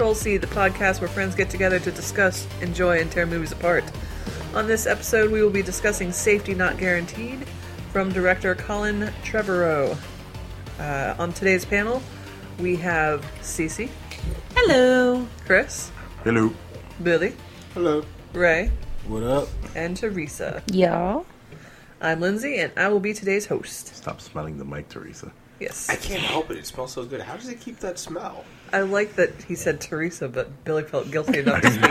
Control C, the podcast where friends get together to discuss, enjoy, and tear movies apart. On this episode, we will be discussing Safety Not Guaranteed from director Colin Trevorrow. Uh, on today's panel, we have Cece, Hello. Chris, Hello. Billy, Hello. Ray, What up? and Teresa. Y'all. I'm Lindsay, and I will be today's host. Stop smelling the mic, Teresa. Yes. I can't help it. It smells so good. How does it keep that smell? I like that he said Teresa, but Billy felt guilty enough to speak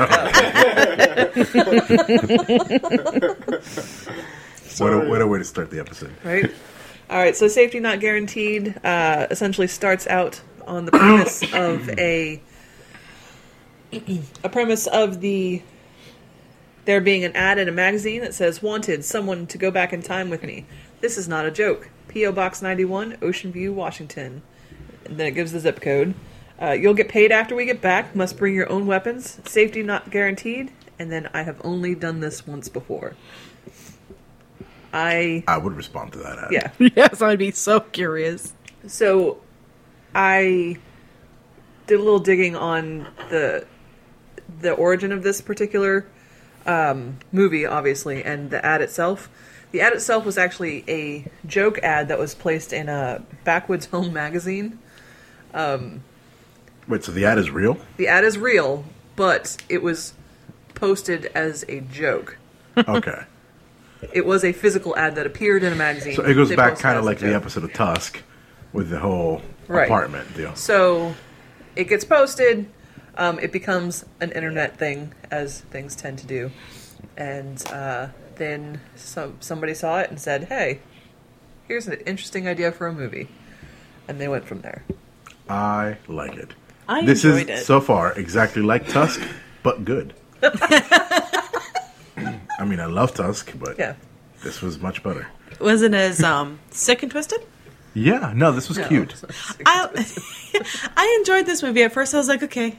up. What a, what a way to start the episode. right? All right, so safety not guaranteed uh, essentially starts out on the premise of a a premise of the there being an ad in a magazine that says wanted someone to go back in time with me. This is not a joke. PO Box 91, Ocean View, Washington. And then it gives the zip code. Uh, you'll get paid after we get back. Must bring your own weapons. Safety not guaranteed. And then I have only done this once before. I I would respond to that ad. yeah. Yes, I'd be so curious. So I did a little digging on the the origin of this particular um, movie, obviously, and the ad itself. The ad itself was actually a joke ad that was placed in a Backwoods Home magazine. Wait, so the ad is real? The ad is real, but it was posted as a joke. Okay. It was a physical ad that appeared in a magazine. So it goes back kind of like the episode of Tusk with the whole Right. apartment deal. So it gets posted. Um, it becomes an internet thing, as things tend to do. And uh, then some somebody saw it and said, "Hey, here's an interesting idea for a movie," and they went from there. I like it. I this enjoyed is it. so far exactly like Tusk, but good. I mean, I love Tusk, but Yeah. this was much better. Wasn't as um sick and twisted. Yeah, no, this was No. cute. I I enjoyed this movie. At first, I was like, okay,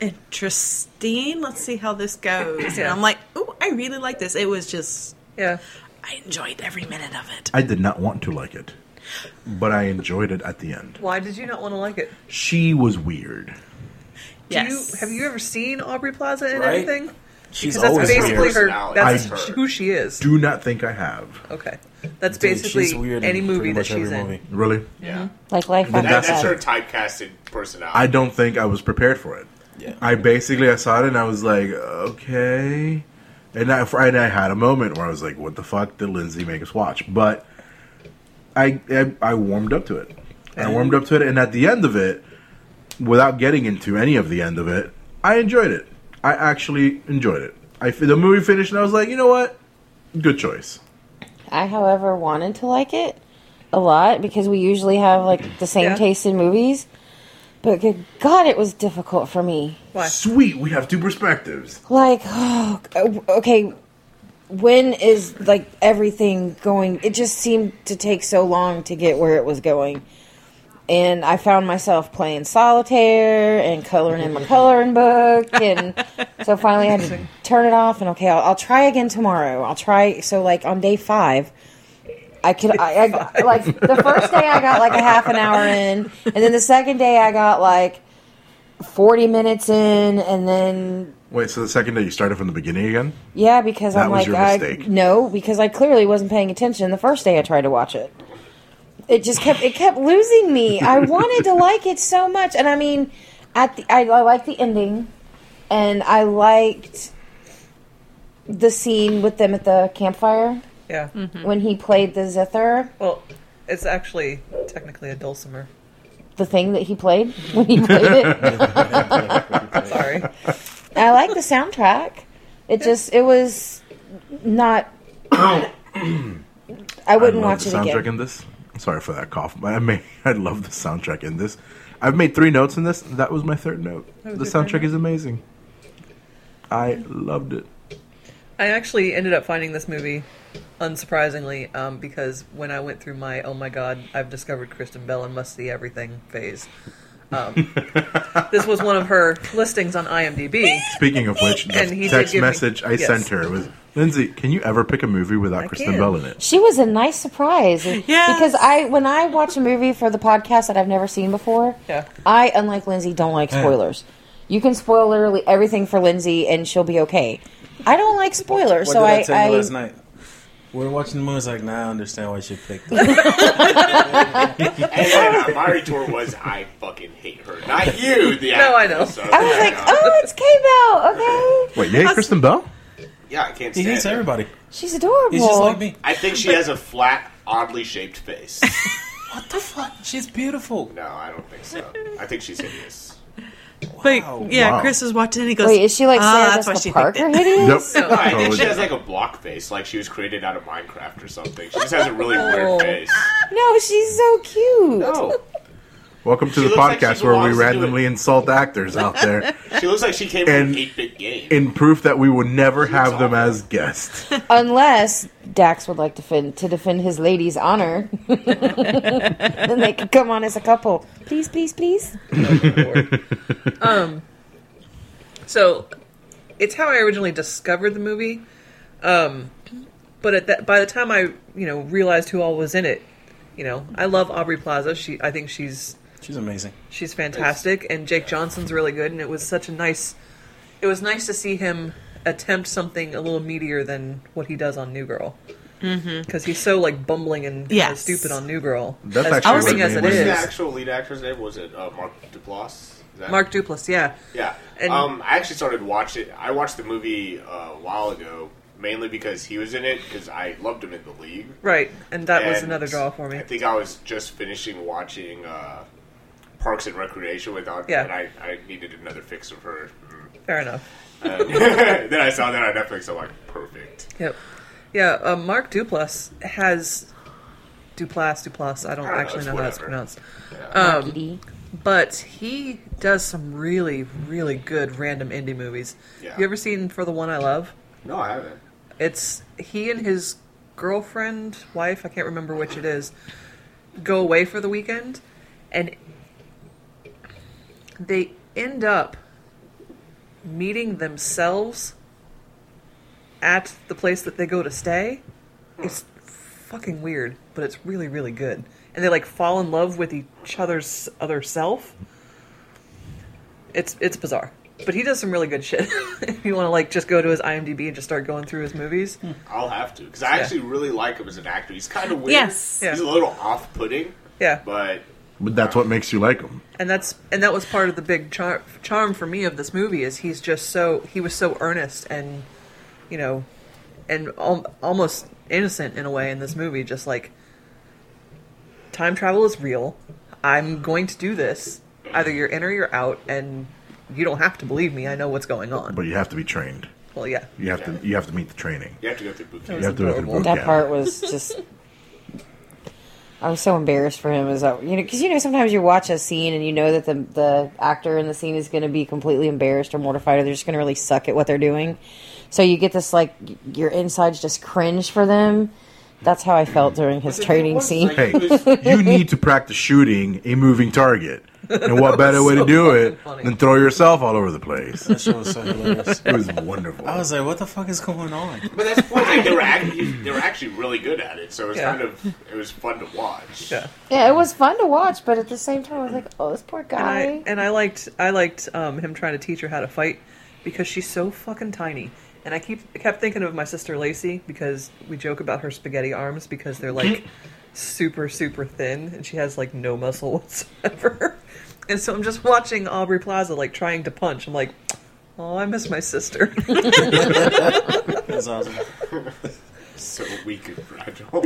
interesting. Let's see how this goes. And I'm like, oh, I really like this. It was just, Yeah. I enjoyed every minute of it. I did not want to like it, but I enjoyed it at the end. Why did you not want to like it? She was weird. Do Yes. you, have you ever seen Aubrey Plaza in Right? anything? She's Because that's always basically weird. her. Personality. That's I- who she is. Do not think I have. Okay. That's Dude, basically any movie that she's every in. movie. Really? Yeah. Like life That, that's death. her typecasted personality. I don't think I was prepared for it. Yeah. I basically I saw it and I was like, okay, and I and I had a moment where I was like, what the fuck did Lindsay make us watch? But I I, I warmed up to it. I warmed up to it, and at the end of it, without getting into any of the end of it, I enjoyed it. I actually enjoyed it. I the movie finished, and I was like, you know what, good choice. I, however, wanted to like it a lot because we usually have like the same Yeah. taste in movies. But good God, it was difficult for me. Why? Sweet, we have two perspectives. Like, oh, okay, when is like everything going? It just seemed to take so long to get where it was going. And I found myself playing solitaire and coloring in my coloring book, and so finally I had to turn it off. And okay, I'll, I'll try again tomorrow. I'll try. So like on day five, I could. I, I like the first day I got like a half an hour in, and then the second day I got like forty minutes in, and then Wait, so the second day you started from the beginning again? yeah, because That I'm was like, I mistake. no, because I clearly wasn't paying attention the first day I tried to watch it. It just kept it kept losing me. I wanted to like it so much, and I mean, at the I, I liked the ending, and I liked the scene with them at the campfire Yeah. Mm-hmm. when he played the zither. Well, it's actually technically a dulcimer. The thing that he played when he played it. Sorry. I like the soundtrack. It just it was not. I wouldn't I love watch the it soundtrack again. in this. Sorry for that cough, but I may I love the soundtrack in this. I've made three notes in this. That was my third note. The soundtrack is amazing. I loved it. I actually ended up finding this movie, unsurprisingly, um, because when I went through my "Oh my God, I've discovered Kristen Bell and must see everything" phase, Um, this was one of her listings on IMDb. Speaking of which, the And he did text give me- message I yes. sent her was, Lindsay, can you ever pick a movie without I Kristen can. Bell in it? She was a nice surprise. Yes. Because I, when I watch a movie for the podcast that I've never seen before, Yeah. I, unlike Lindsay, don't like spoilers. You can spoil literally everything for Lindsay and she'll be okay. I don't like spoilers, What so did I, I, tell you I last night? We were watching the movie. It's was like, nah, I understand why she picked it. And my retort was, I fucking hate her. Not you, the No, I actress. know. I was like, oh, it's K Bell. Okay, Wait, you hate Kristen Bell? yeah, I can't stand he hates her. everybody. she's adorable. He's just like me. I think she has a flat, oddly shaped face. What the fuck? She's beautiful. No, I don't think so. I think she's hideous. But Wow. yeah, Wow. Chris was watching and he goes, Wait, is she like ah, Sarah that's why Jessica she Parker picked it. hideous? Nope. No, I think she has like a block face, like she was created out of Minecraft or something. She just has a really Oh. weird face. No, she's so cute. No, Welcome to She the looks like podcast where we randomly insult actors out there she looks like she came from an 8-bit game. in proof that we would never have them awful. as guests. Unless Dax would like to defend to defend his lady's honor, then they could come on as a couple. Please, please, please. um, so it's how I originally discovered the movie. Um, but at that, by the time I, you know, realized who all was in it, you know, I love Aubrey Plaza. She, I think she's She's amazing. she's fantastic, and Jake Johnson's really good. And it was such a nice, it was nice to see him attempt something a little meatier than what he does on New Girl. Because he's so like bumbling and kinda Yes. stupid on New Girl. That's as actually what as it made What's the actual lead actor's name? Was it uh, Mark Duplass? That- Mark Duplass, yeah. Yeah. And- um, I actually started watching. I watched the movie uh, a while ago, mainly because he was in it. Because I loved him in the league. Right, and that was another draw for me. I think I was just finishing watching uh, Parks and Recreation with Aunt, Yeah. and I, I needed another fix of her. Mm. Fair enough. And then I saw that on Netflix. I'm like, perfect. Yep. Yeah, uh, Mark Duplass has Duplass, Duplass. I don't I don't know, actually it's know how it's pronounced. Yeah. Um, but he does some really, really good random indie movies. Yeah. You ever seen For the One I Love? no, I haven't. It's he and his girlfriend, wife, I can't remember which it is, go away for the weekend, and they end up meeting themselves at the place that they go to stay. It's fucking weird, but it's really, really good. And they like fall in love with each other's other self. It's it's bizarre. But he does some really good shit. if you want to like just go to his IMDb and just start going through his movies. Hmm. I'll have to because I Yeah. actually really like him as an actor. He's kind of weird. Yes. Yeah. He's a little off-putting, Yeah. but But that's what makes you like him. and that's and that was part of the big char- charm for me of this movie is he's just so he was so earnest and you know and al- almost innocent in a way in this movie just like time travel is real i'm going to do this either you're in or you're out and you don't have to believe me i know what's going on But you have to be trained. well yeah You have to. You have to meet the training. you have to go through boot camp. You have to go through adorable. boot That part was just. I was so embarrassed for him. As you know, because you know sometimes you watch a scene and you know that the the actor in the scene is going to be completely embarrassed or mortified, or they're just going to really suck at what they're doing. So you get this like your insides just cringe for them. That's how I felt during his training scene. Hey, you need to practice shooting a moving target. And what better way to do it funny. than throw yourself all over the place? That show was so hilarious. It was wonderful. I was like, what the fuck is going on? But that's the point. Like, they were actually they were actually really good at it, so it was Yeah. kind of it was fun to watch. yeah Yeah, it was fun to watch, but at the same time, I was like, "Oh, this poor and guy." I and I liked I liked um, him trying to teach her how to fight because she's so fucking tiny. And I keep kept thinking of my sister Lacey because we joke about her spaghetti arms because they're like super super thin and she has like no muscle whatsoever. And so I'm just watching Aubrey Plaza like trying to punch. I'm like, oh, I miss my sister. That's awesome. So weak and fragile.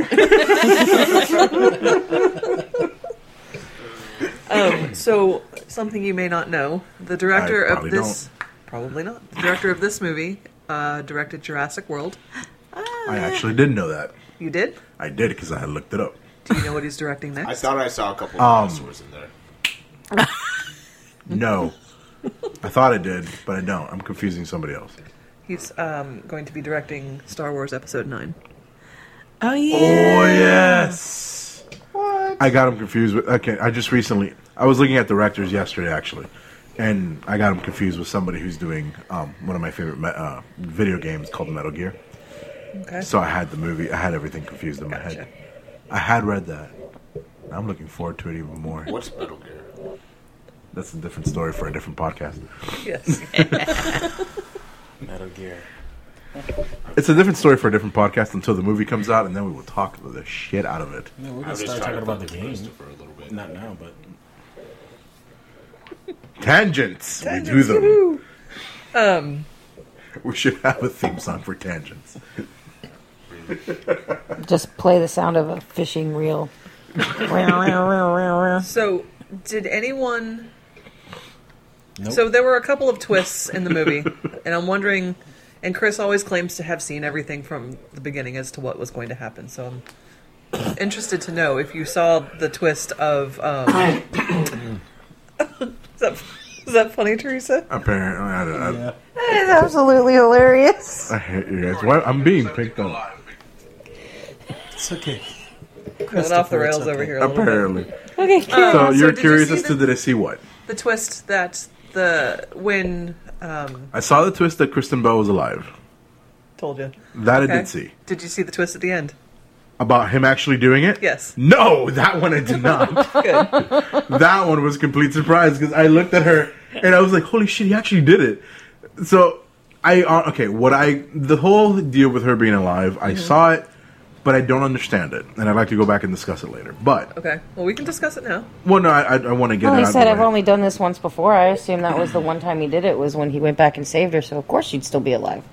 Um, so something you may not know: the director I of probably this, probably not, the director of this movie uh, directed Jurassic World. I actually didn't know that. You did? I did because I had looked it up. Do you know what he's directing next? I thought I saw a couple Um, of dinosaurs in there. No, I thought I did, but I don't. I'm confusing somebody else. He's um, going to be directing Star Wars Episode Nine. Oh yeah. Oh yes. What? I got him confused with. Okay, I just recently. I was looking at directors yesterday actually, and I got him confused with somebody who's doing um, one of my favorite me- uh, video games called Metal Gear. Okay. So I had the movie, I had everything confused in my Gotcha. head. I had read that. I'm looking forward to it even more. What's Metal Gear? That's a different story for a different podcast. yes. Metal Gear. It's a different story for a different podcast until the movie comes out, and then we will talk the shit out of it. Yeah, we're gonna start talking to about the game. For a little bit. Not now, but Tangents, we do Tangents, them. woohoo. Um. We should have a theme song for tangents. Just play the sound of a fishing reel. So, did anyone? Nope. So there were a couple of twists in the movie, and I'm wondering. And Chris always claims to have seen everything from the beginning as to what was going to happen. So I'm interested to know if you saw the twist of. Um, is, that, is that funny, Teresa? Apparently, I, don't, I, yeah. That is absolutely hilarious. I hate you guys. Why, I'm being picked on. It's okay. Going off the Christopher, it's rails over here. A little bit. Apparently. Okay. So so you're did you curious see as to the- did I see what? The twist that the when um, I saw the twist that Kristen Bell was alive. told you. That I Okay. did see. Did you see the twist at the end? About him actually doing it? Yes. No, that one I did not. Good. that one was complete surprise because I looked at her and I was like, "Holy shit, he actually did it!" So I uh, okay, what I the whole deal with her being alive, I saw it, but I don't understand it, and I'd like to go back and discuss it later. But Okay. Well, we can discuss it now. well, no, I, I, I want to get Well, it he out said of I've way. only done this once before. I assume that was the one time he did it was when he went back and saved her. So of course she'd still be alive.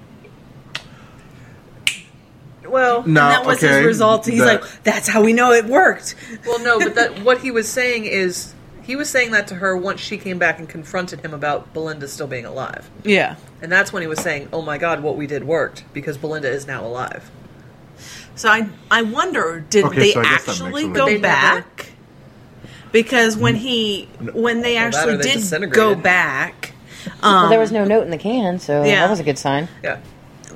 Well, No, and that was okay, his result. He's that- like, that's how we know it worked. well, no, but that what he was saying is he was saying that to her once she came back and confronted him about Belinda still being alive, Yeah. and that's when he was saying, "Oh my God, what we did worked because Belinda is now alive." So I I wonder, did Okay, they so I guess that makes actually go they back? Because when he when they Well, actually they did go back, um, well, there was no note in the can, so yeah. that was a good sign. Yeah.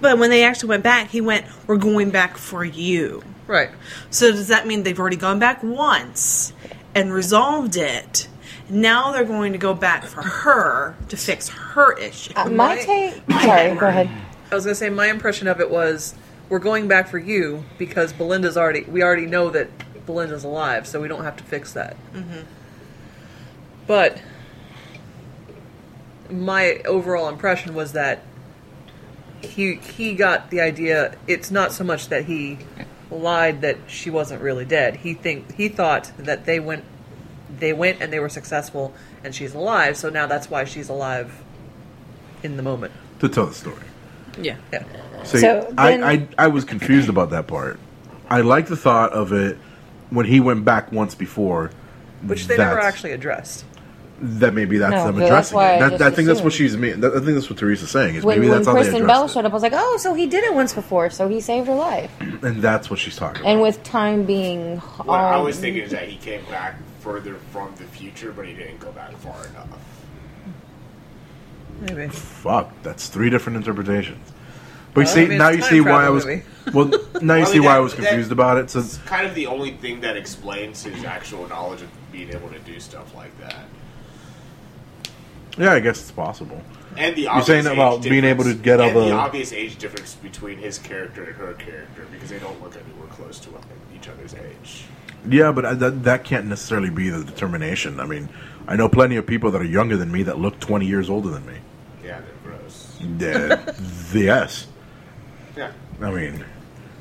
But when they actually went back, he went, "We're going back for you." Right. So does that mean they've already gone back once and resolved it? Now they're going to go back for her to fix her issue. Uh, my Right. take. Sorry, go ahead. I was gonna say my impression of it was we're going back for you because Belinda's already we already know that Belinda's alive, so we don't have to fix that. Mm-hmm. But my overall impression was that he he got the idea. It's not so much that he lied that she wasn't really dead. He think he thought that they went they went and they were successful and she's alive. So now that's why she's alive in the moment. to tell the story. Yeah. Yeah. See, So then- I, I I was confused about that part. I like the thought of it when he went back once before, Which they never actually addressed. That maybe that's No, them but that's addressing it. That, just I think that's what she's mean. that- I think that's what Teresa's saying. Is When, maybe when that's how they Kristen Bell addressed showed up, I was like, oh, so he did it once before, so he saved her life. and that's what she's talking about. And with time being, What I um, was thinking is that he came back further from the future, but he didn't go back far enough. Maybe. Fuck, that's three different interpretations. But you see, I mean, now you see why I was. movie. Well, now you Well, I see mean, why I was confused about it. So It's kind of the only thing that explains his actual knowledge of being able to do stuff like that. Yeah, I guess it's possible. And the You're obvious saying age about being able to get and the- the obvious age difference between his character and her character because they don't look anywhere close to each other's age. Yeah, but I, that that can't necessarily be the determination. I mean, I know plenty of people that are younger than me that look twenty years older than me. Yeah, they're gross. Yeah, yes. Yeah. I mean,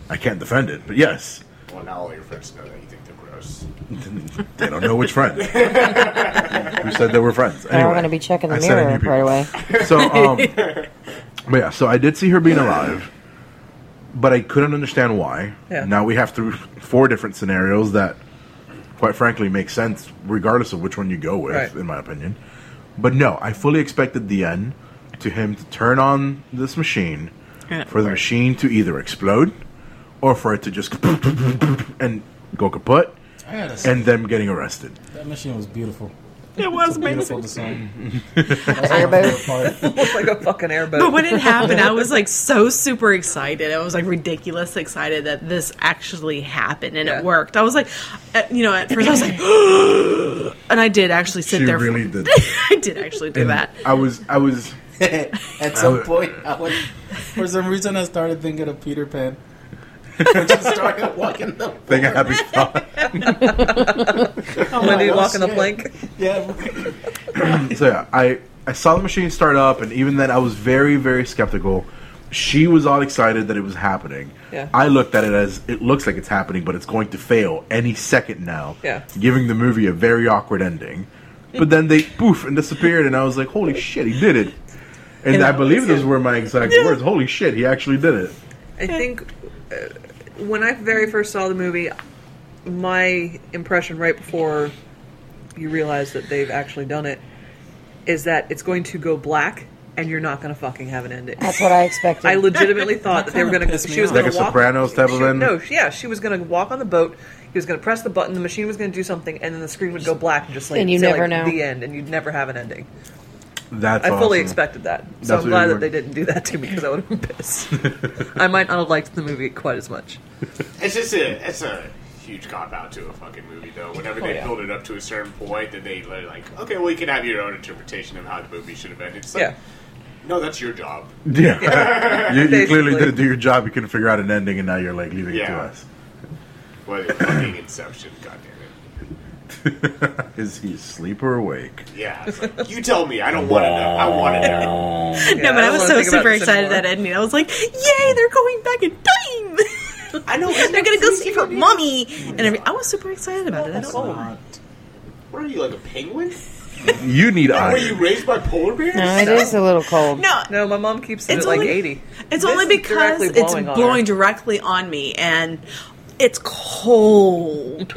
I can't defend it, but yes. Well, now all your friends know that you think they're. They don't know which friend. Who said they were friends? now Anyway, we're going to be checking the I said I mirror knew right people. away. So, um, but yeah, so I did see her being alive, but I couldn't understand why. Yeah. Now we have through four different scenarios that, quite frankly, make sense regardless of which one you go with, Right. in my opinion. But no, I fully expected the end to him to turn on this machine, Yeah. for the machine to either explode, or for it to just and go kaput, I gotta say, and them getting arrested. that machine was beautiful. It was Beautiful amazing. the song. Airboat. Looks like a fucking airboat. But when it happened, I was like so super excited. I was like ridiculously excited that this actually happened and Yeah. it worked. I was like, uh, you know, at first I was like, and I did actually sit She there. for- really did. I did actually do And that. I was, I was. At some would- point, I would, for some reason, I started thinking of Peter Pan. when she started walking the Think a happy thought. when Oh, you walk in the plank. Yeah. So yeah, I I saw the machine start up, and even then, I was very very skeptical. She was all excited that it was happening. Yeah. I looked at it as it looks like it's happening, but it's going to fail any second now. Yeah. Giving the movie a very awkward ending. But then they poof and disappeared, and I was like, "Holy shit, he did it!" And, I believe those were my exact words. Holy shit, he actually did it. I think uh, when I very first saw the movie, my impression right before you realize that they've actually done it is that it's going to go black and you're not going to fucking have an ending. That's what I expected. I legitimately thought that they were going to. pissed me She was Like a walk. Sopranos type of she- ending? No, she- yeah, she was going to walk on the boat. He was going to press the button. The machine was going to do something, and then the screen would go black and just like And you say, never like, know. the end, and you'd never have an ending. That's I fully awesome. expected that, so That's I'm glad that they didn't do that to me because I would have been pissed. I might not have liked the movie quite as much. It's just a it's a huge cop out to a fucking movie though. Whenever oh, they Oh, yeah. build it up to a certain point, then they like, okay, well, you can have your own interpretation of how the movie should have ended. It's like, Yeah. no, that's your job. Yeah, you, you clearly didn't do your job. You couldn't figure out an ending, and now you're like leaving it to Yeah. us. Well, it's fucking Inception, goddamn it. Is he asleep or awake? Yeah, like, you tell me. I don't want to know. I want to know. Yeah, no, but I, don't was so think about super this excited anymore. that ending. I was like, "Yay! They're going back in time. I know. they're gonna go see her mommy." And every- I was super excited about it. I don't know. What are you like a penguin? You need Were you raised by polar bears? no, it is a little cold. No, No, my mom keeps it It's at like 80. It's This only because directly it's blowing on blowing directly on me, and it's cold.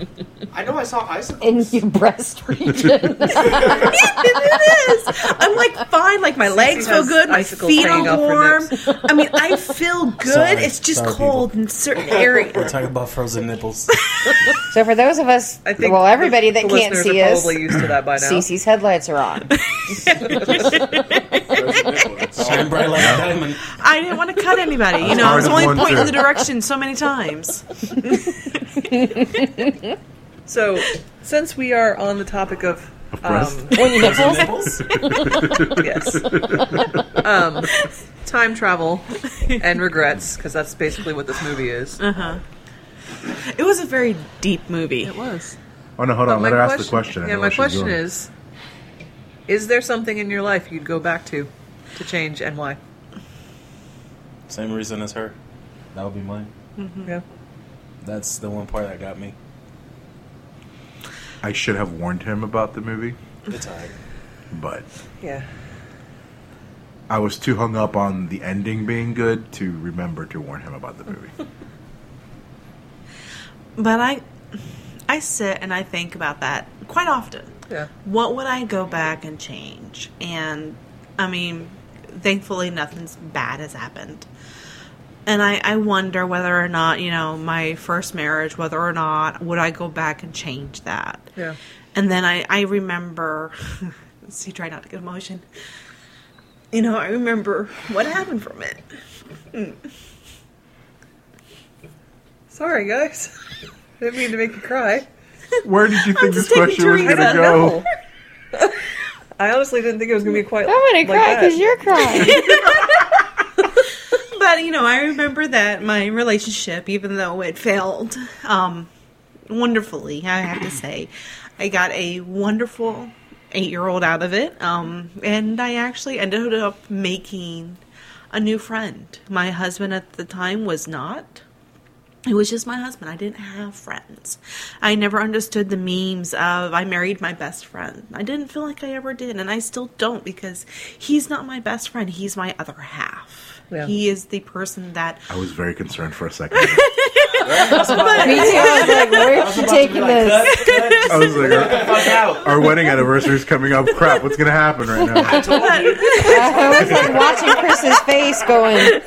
I know. I saw icicles. In your breast region. it is. I'm like fine. Like my legs feel good. My icicles feet hanging are off her warm. nips. I mean, I feel good. Sorry. it's just Sorry, cold in certain areas. We're talking about frozen nipples. so for those of us, I think well, everybody the, that can't listeners see are us, probably used to that by now. Cece's headlights are on. Shine bright like a diamond. I didn't want to cut anybody. You know, I hard was only one pointing to- the direction so many times. So, since we are on the topic of, Of breast? um, When you Frozen nipples? nipples? yes, um, time travel and regrets, because that's basically what this movie is. Uh-huh. It was a very deep movie. It was. Oh no, hold on. Let her ask the question. Yeah, my question is: Is there something in your life you'd go back to, to change, and why? Same reason as her. That would be mine. Mm-hmm. Yeah. That's the one part that got me. I should have warned him about the movie, It's alright. but Yeah. I was too hung up on the ending being good to remember to warn him about the movie. But I, I sit and I think about that quite often. Yeah. What would I go back and change? And I mean, thankfully, nothing's bad has happened. And I, I wonder whether or not, you know, my first marriage, whether or not would I go back and change that. Yeah. And then I, I remember, see, try not to get emotion. You know, I remember what happened from it. Hmm. Sorry, guys. Didn't mean to make you cry. Where did you think just this taking question was going to go? I honestly didn't think it was going to be quite. Like I'm gonna like cry because you're crying. But you know, I remember that my relationship, even though it failed, um, wonderfully, I have to say, I got a wonderful eight-year-old out of it, um, and I actually ended up making a new friend. My husband at the time was not. It was just my husband. I didn't have friends. I never understood the memes of I married my best friend. I didn't feel like I ever did, and I still don't because he's not my best friend. He's my other half. Yeah. He is the person that I was very concerned for a second. Me too. I was like, where are you taking this? I was like, our, our wedding anniversary is coming up. Crap, what's going to happen right now? I, I was like watching Chris's face going,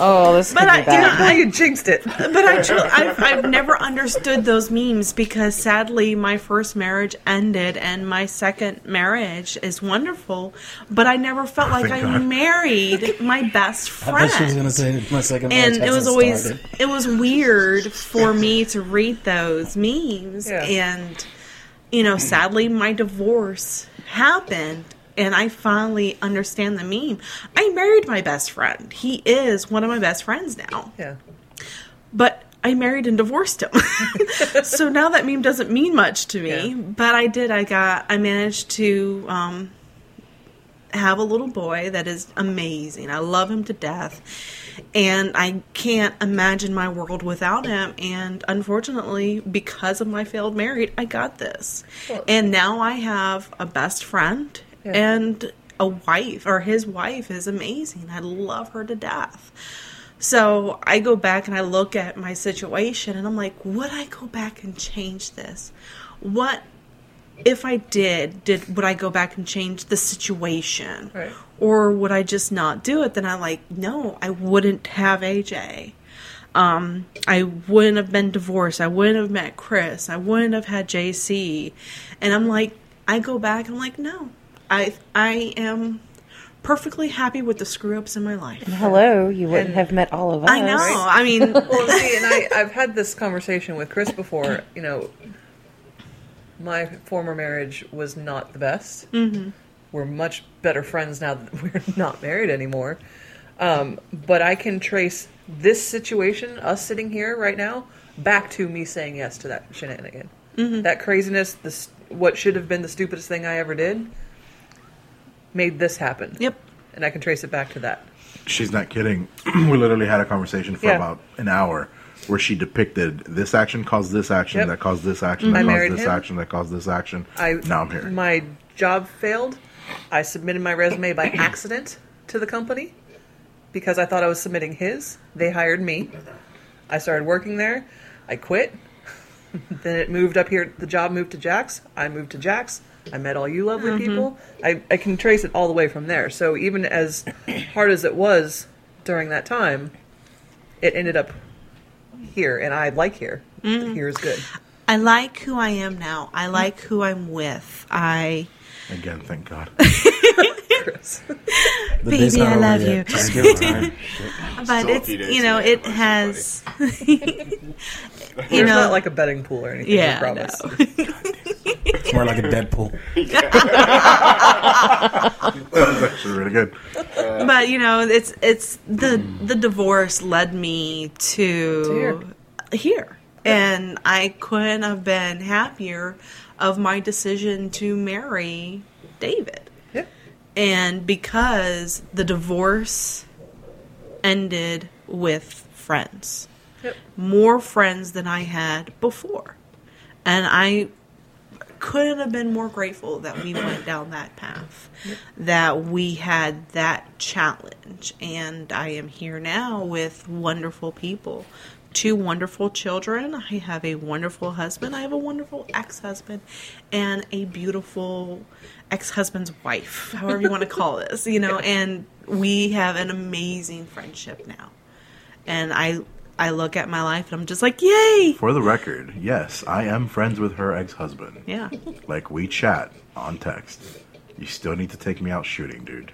Oh, this could But I- be you know, bad. You jinxed it. but I truly, I've, I've never understood those memes because sadly my first marriage ended and my second marriage is wonderful, but I never felt like Thank I God. married my best I she was gonna friend. say my second marriage And it was always started. it was weird for me to read those memes Yeah. and you know sadly my divorce happened and I finally understand the meme. I married my best friend. He is one of my best friends now Yeah. but I married and divorced him. so now that meme doesn't mean much to me. Yeah. But I did. I got. I managed to um, have a little boy that is amazing. I love him to death, and I can't imagine my world without him. And unfortunately, because of my failed marriage, I got this. Well- and now I have a best friend Yeah. and a wife, or his wife is amazing. I love her to death. So I go back and I look at my situation and I'm like, would I go back and change this? What if I did, did would I go back and change the situation? Right. Or would I just not do it? Then I'm like, no, I wouldn't have AJ. Um, I wouldn't have been divorced. I wouldn't have met Chris. I wouldn't have had JC. And I'm like, I go back. I'm like, no, I I am perfectly happy with the screw ups in my life. Hello, you wouldn't And- have met all of us. I know. I mean, Well, see, and I, I've had this conversation with Chris before. You know, my former marriage was not the best. Mm-hmm. We're much better friends now that we're not married anymore. Um, but I can trace this situation, us sitting here right now, back to me saying yes to that shenanigan. That craziness, this what should have been the stupidest thing I ever did, made this happen. Yep. And I can trace it back to that. She's not kidding. we literally had a conversation for Yeah. about an hour where she depicted this action caused this action Yep. that caused this action I that married caused this him. action that caused this action. I now I'm here. My job failed. I submitted my resume by accident to the company because I thought I was submitting his. They hired me. I started working there. I quit. then it moved up here. The job moved to Jax. I moved to Jax. I met all you lovely mm-hmm. people. I, I can trace it all the way from there. So even as hard as it was during that time, it ended up here, and I like here. Mm. Here is good. I like who I am now. I like who I'm with. I Again, thank God. Chris. Baby, I love yet. you. Just give it time. but it's you know it has you There's know not like a betting pool or anything. I yeah promise. no. It's more like a Deadpool. That's actually really good. Uh, but you know it's it's the the divorce led me to here and I couldn't have been happier of my decision to marry David. Yeah. And because the divorce ended with friends, Yep. more friends than I had before. And I couldn't have been more grateful that we went down that path, that we had that challenge. And I am here now with wonderful people. Two wonderful children. I have a wonderful husband. I have a wonderful ex husband and a beautiful ex husband's wife, however you want to call this, you know, and we have an amazing friendship now. And I I look at my life and I'm just like, yay! For the record, yes, I am friends with her ex-husband. Yeah. Like we chat on text. You still need to take me out shooting, dude.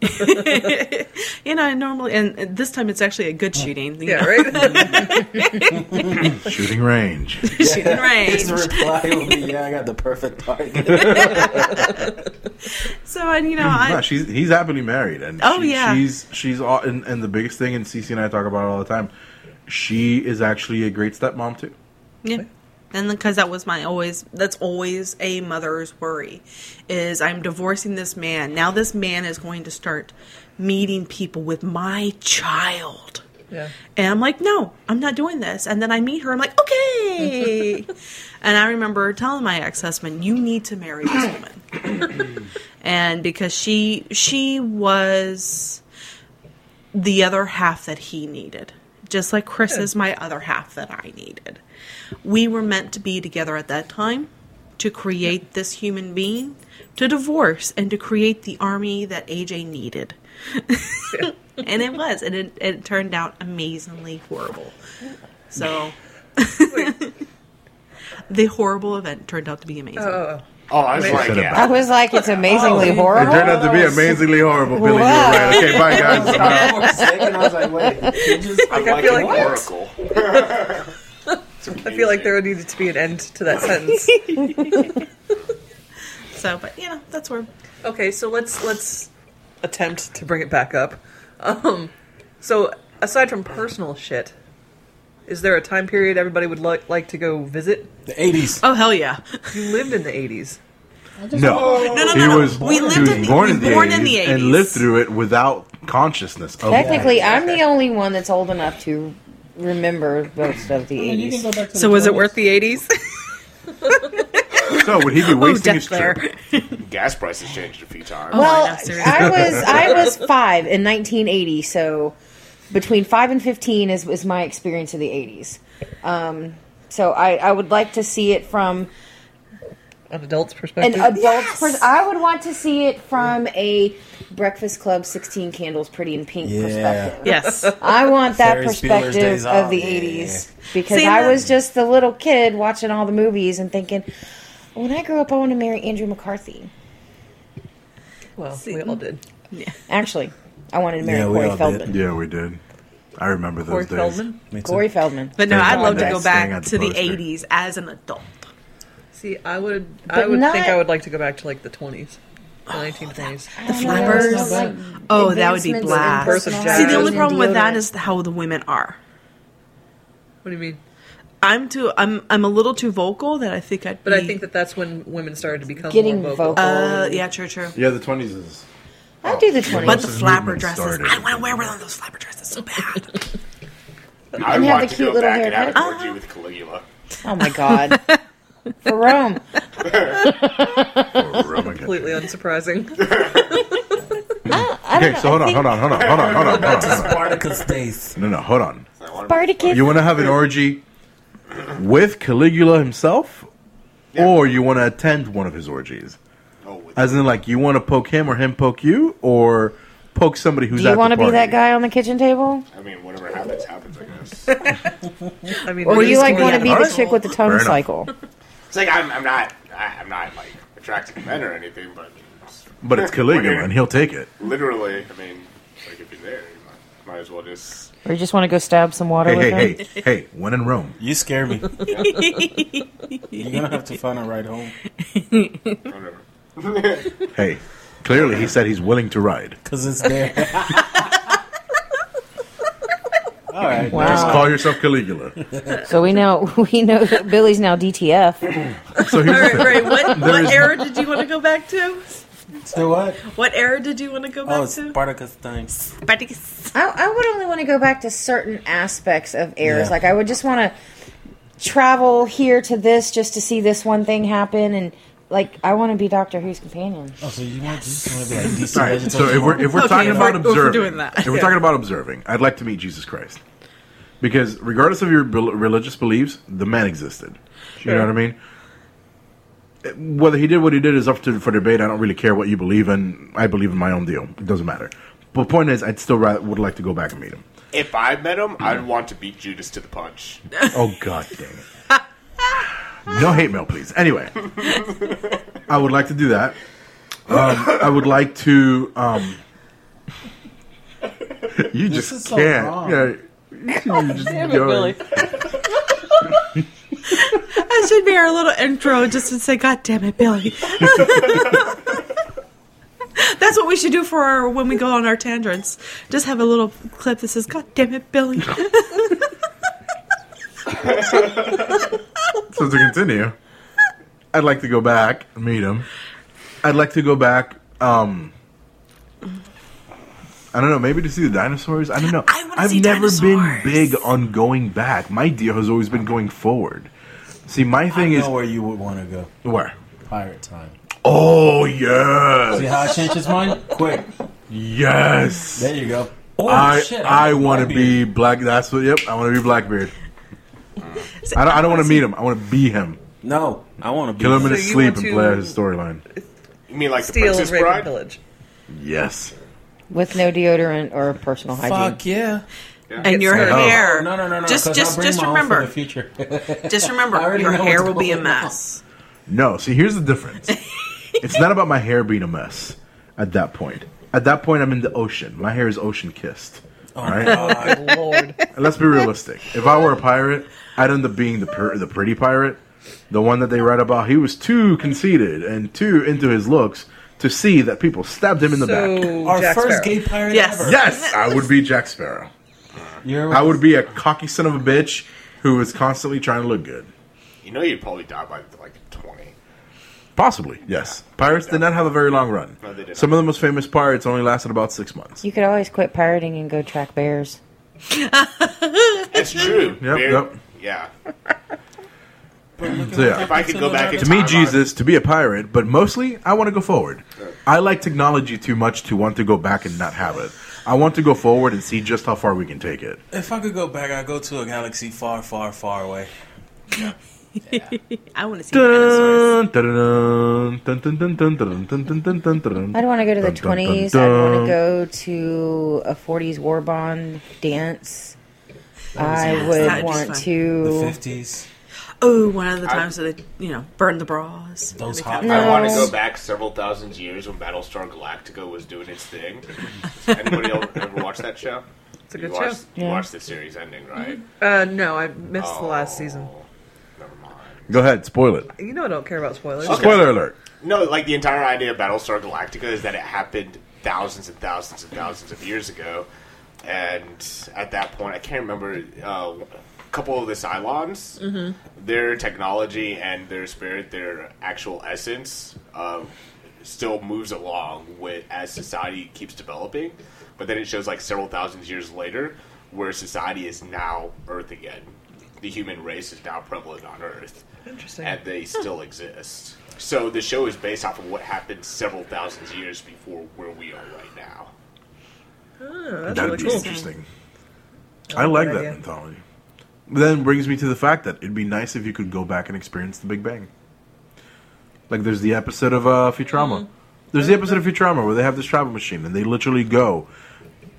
You know, I normally, and this time it's actually a good shooting. You Yeah, know? right? Shooting range. shooting range. His reply will be, "Yeah, I got the perfect target." So, and you know, no, she's he's happily married, and Oh, she- yeah. she's she's all, and, and the biggest thing, and Cece and I talk about it all the time. She is actually a great stepmom too. yeah. And because that was my always, that's always a mother's worry, is I'm divorcing this man. Now this man is going to start meeting people with my child. yeah. And I'm like, no, I'm not doing this. And then I meet her. I'm like, okay. and I remember telling my ex husband, you need to marry this woman. and because she she was the other half that he needed, just like Chris is my other half that I needed. We were meant to be together at that time to create this human being, to divorce, and to create the army that AJ needed. and it was, and it, it turned out amazingly horrible. So, the horrible event turned out to be amazing. Oh, Oh, I was like, Said yeah. I was like, it's amazingly Oh, It turned out to be amazingly horrible, Billy. You were Wow. right. Okay, bye, guys. For a second, I was like, wait, just I'm I feel an like- oracle. I feel like there needed to be an end to that sentence. So, but you know, that's where. Okay, so let's let's attempt to bring it back up. Um, so aside from personal shit, is there a time period everybody would like like to go visit? the 80s. Oh hell yeah! You lived in the '80s. no, No, no, he no, no. was, We lived he was in the- born, in the, born 80s in the and lived through it without consciousness. Of Technically, I'm the only one that's old enough to remember most of the I mean, 80s. go So the was it worth the eighties? So would he be Oh, wasting his death trip? Gas prices changed a few times. Oh, Well, I know, seriously. I was I was five in 1980, so between five and 15 is was my experience of the 80s. Um, so I, I would like to see it from An adult's perspective. an perspective. adult's pers- I would want to see it from a Breakfast Club 16 Candles Pretty in Pink Yeah. perspective. yes. I want that Ferris perspective of Off, the yeah. 80s because See, I that- was just the little kid watching all the movies and thinking, when I grow up, I want to marry Andrew McCarthy. well, we all did. Yeah. Actually, I wanted to marry Yeah, we Corey all did. Feldman. Yeah, we did. I remember those Corey days. Feldman. Corey Feldman. But no, I'd love to go back at the to the eighties as an adult. See, I would I would not- think I would like to go back to like the 20s, the 1920s. The flappers. Oh, that would be blast. See, the only problem with that is how the women are. What do you mean? I'm too. I'm. I'm a little too vocal that I think I'd. But I think that that's when women started to become Getting more vocal. vocal. Uh, yeah, true, true. Yeah, the twenties is. I oh. do the 20s. But the flapper dresses. started. I want to wear one of those flapper dresses so bad. I'd have want the to cute go little back and have an haircut. orgy uh-huh. with Caligula. oh my god. For Rome. Completely unsurprising. Uh, I don't Okay, so hold on, hold on, hold on, hold on, hold on, hold on. Hold on. Spartacus days. No, no, hold on. I want to Spartacus. You want to have an orgy with Caligula himself, or you want to attend one of his orgies? With As in, like, you want to poke him or him poke you, or poke somebody who's Do you want to be that guy on the kitchen table? I mean, whatever happens, happens. I guess. I mean, Or we're you like want to out be the chick with the tongue cycle? It's like I'm, I'm not, I, I'm not like attracted to men or anything, but it's- But it's Caligula, and he'll take it. literally, I mean, like if he's there, you might, might as well just. Or you just want to go stab some water Hey, with hey, him? hey, hey! When in Rome, You scare me. You're gonna have to find a ride home Whatever. hey. Clearly, he said he's willing to ride. because it's there. All right. Wow. Just call yourself Caligula. So we know we know that Billy's now DTF. So All here's right, the thing. right. What, There what is- era did you want to go back to? So what? What era did you want to go back Oh, to? Spartacus times. Spartacus. I, I would only want to go back to certain aspects of eras. Yeah. Like I would just want to travel here to this just to see this one thing happen, and like I want to be Doctor Who's companion. Oh, so you want, you just want to be like DC All right, so if we're, if we're Okay, talking if about we're- if we're observing, doing that. if we're Yeah. talking about observing, I'd like to meet Jesus Christ, because regardless of your bel- religious beliefs, the man existed. You know what I mean? Eh, whether he did what he did is up to for debate. I don't really care what you believe in. I believe in my own deal. It doesn't matter. But the point is, I'd still rather, would like to go back and meet him. If I met him, I'd want to beat Judas to the punch. Oh God dang it! No hate mail, please. Anyway, I would like to do that. Um, I would like to. Um, you This just is so can't. wrong. Yeah, you just going. That should be our little intro just to say, God damn it, Billy. That's what we should do for our when we go on our tangents. Just have a little clip that says, God damn it, Billy. So to continue, I'd like to go back and meet him. I'd like to go back. Um, I don't know, maybe to see the dinosaurs. I don't know. I I've see never dinosaurs. been big on going back. My deal has always been going forward. See, my I thing know is where you would want to go. where. Pirate time. Oh yes. See how I changed his mind? Quick. yes. There you go. Oh, I shit, I like want to be black. That's what. Yep, I want to be Blackbeard. I don't. I don't want to meet him. I want to be him. No, I want to be. Kill him in So his you sleep want and to- play out his storyline. You mean like the Steal and Princess rape Bride? pillage. Yes. with no deodorant or personal hygiene. Fuck yeah. and your started. hair. No, no, no, no. Just, 'cause just, I'll bring just my own remember. the future. Just remember, I already your know hair what's will be a going on. mess. No, see, here's the difference. it's not about my hair being a mess at that point. At that point, I'm in the ocean. My hair is ocean kissed. Oh, all right? God. Lord. And let's be realistic. If I were a pirate, I'd end up being the per- the pretty pirate, the one that they write about. He was too conceited and too into his looks to see that people stabbed him in the back. Our Jack first Sparrow. gay pirate Yes. ever. Yes, I would be Jack Sparrow. You're, I would be a cocky son of a bitch who was constantly trying to look good. You know, you'd probably die by like twenty. Possibly, yes. Pirates did not have a very long run. No, they did Some of the most famous pirates only lasted about six months. You could always quit pirating and go track bears. That's true. Yep, Bear- yep yeah. So yeah. If I could go back in to me, Jesus, to be a pirate, but mostly I want to go forward. I like technology too much to want to go back and not have it. I want to go forward and see just how far we can take it. If I could go back, I'd go to a galaxy far, far, far away. Yeah. I want to see dun, dun, dun, I'd want to go to the 20s. I'd want to go to a 40s war bond dance. I would That'd be want fun. The fifties. Oh, one of the times that they, you know, burn the bras. Those hot kept- I want to go back several thousand years when Battlestar Galactica was doing its thing. Anybody ever, ever watch that show? It's a You good show. watched, you Yeah. watched the series ending, right? Uh, no, I missed the last season. Oh, Never mind. Go ahead, spoil it. You know I don't care about spoilers. Spoiler alert. No, like the entire idea of Battlestar Galactica is that it happened thousands and thousands and thousands of years ago, and at that point, I can't remember. Uh, a couple of the Cylons, their technology and their spirit, their actual essence, uh, still moves along with as society keeps developing. But then it shows like several thousand years later, where society is now Earth again. The human race is now prevalent on Earth Interesting. and they still exist. So the show is based off of what happened several thousand years before where we are right now. Oh, that's That'd really be cool. interesting. I like that idea. mentality. Then brings me to the fact that it'd be nice if you could go back and experience the Big Bang. Like there's the episode of uh, Futurama. There's the episode of Futurama where they have this travel machine and they literally go,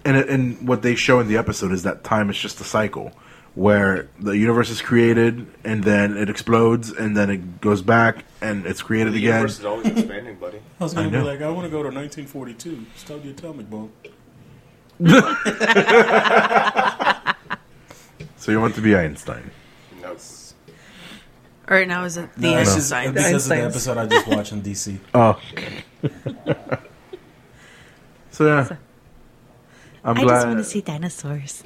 and it, and what they show in the episode is that time is just a cycle where the universe is created and then it explodes and then it goes back and it's created The again. universe is always expanding, buddy. I was gonna I be know. like, I want to go to 1942. Stop the atomic bomb. So you want to be Einstein? No. All right, now is it the No, it's end just sign? because of the episode I just watched in DC. Oh. so yeah. I'm I glad just want to see dinosaurs.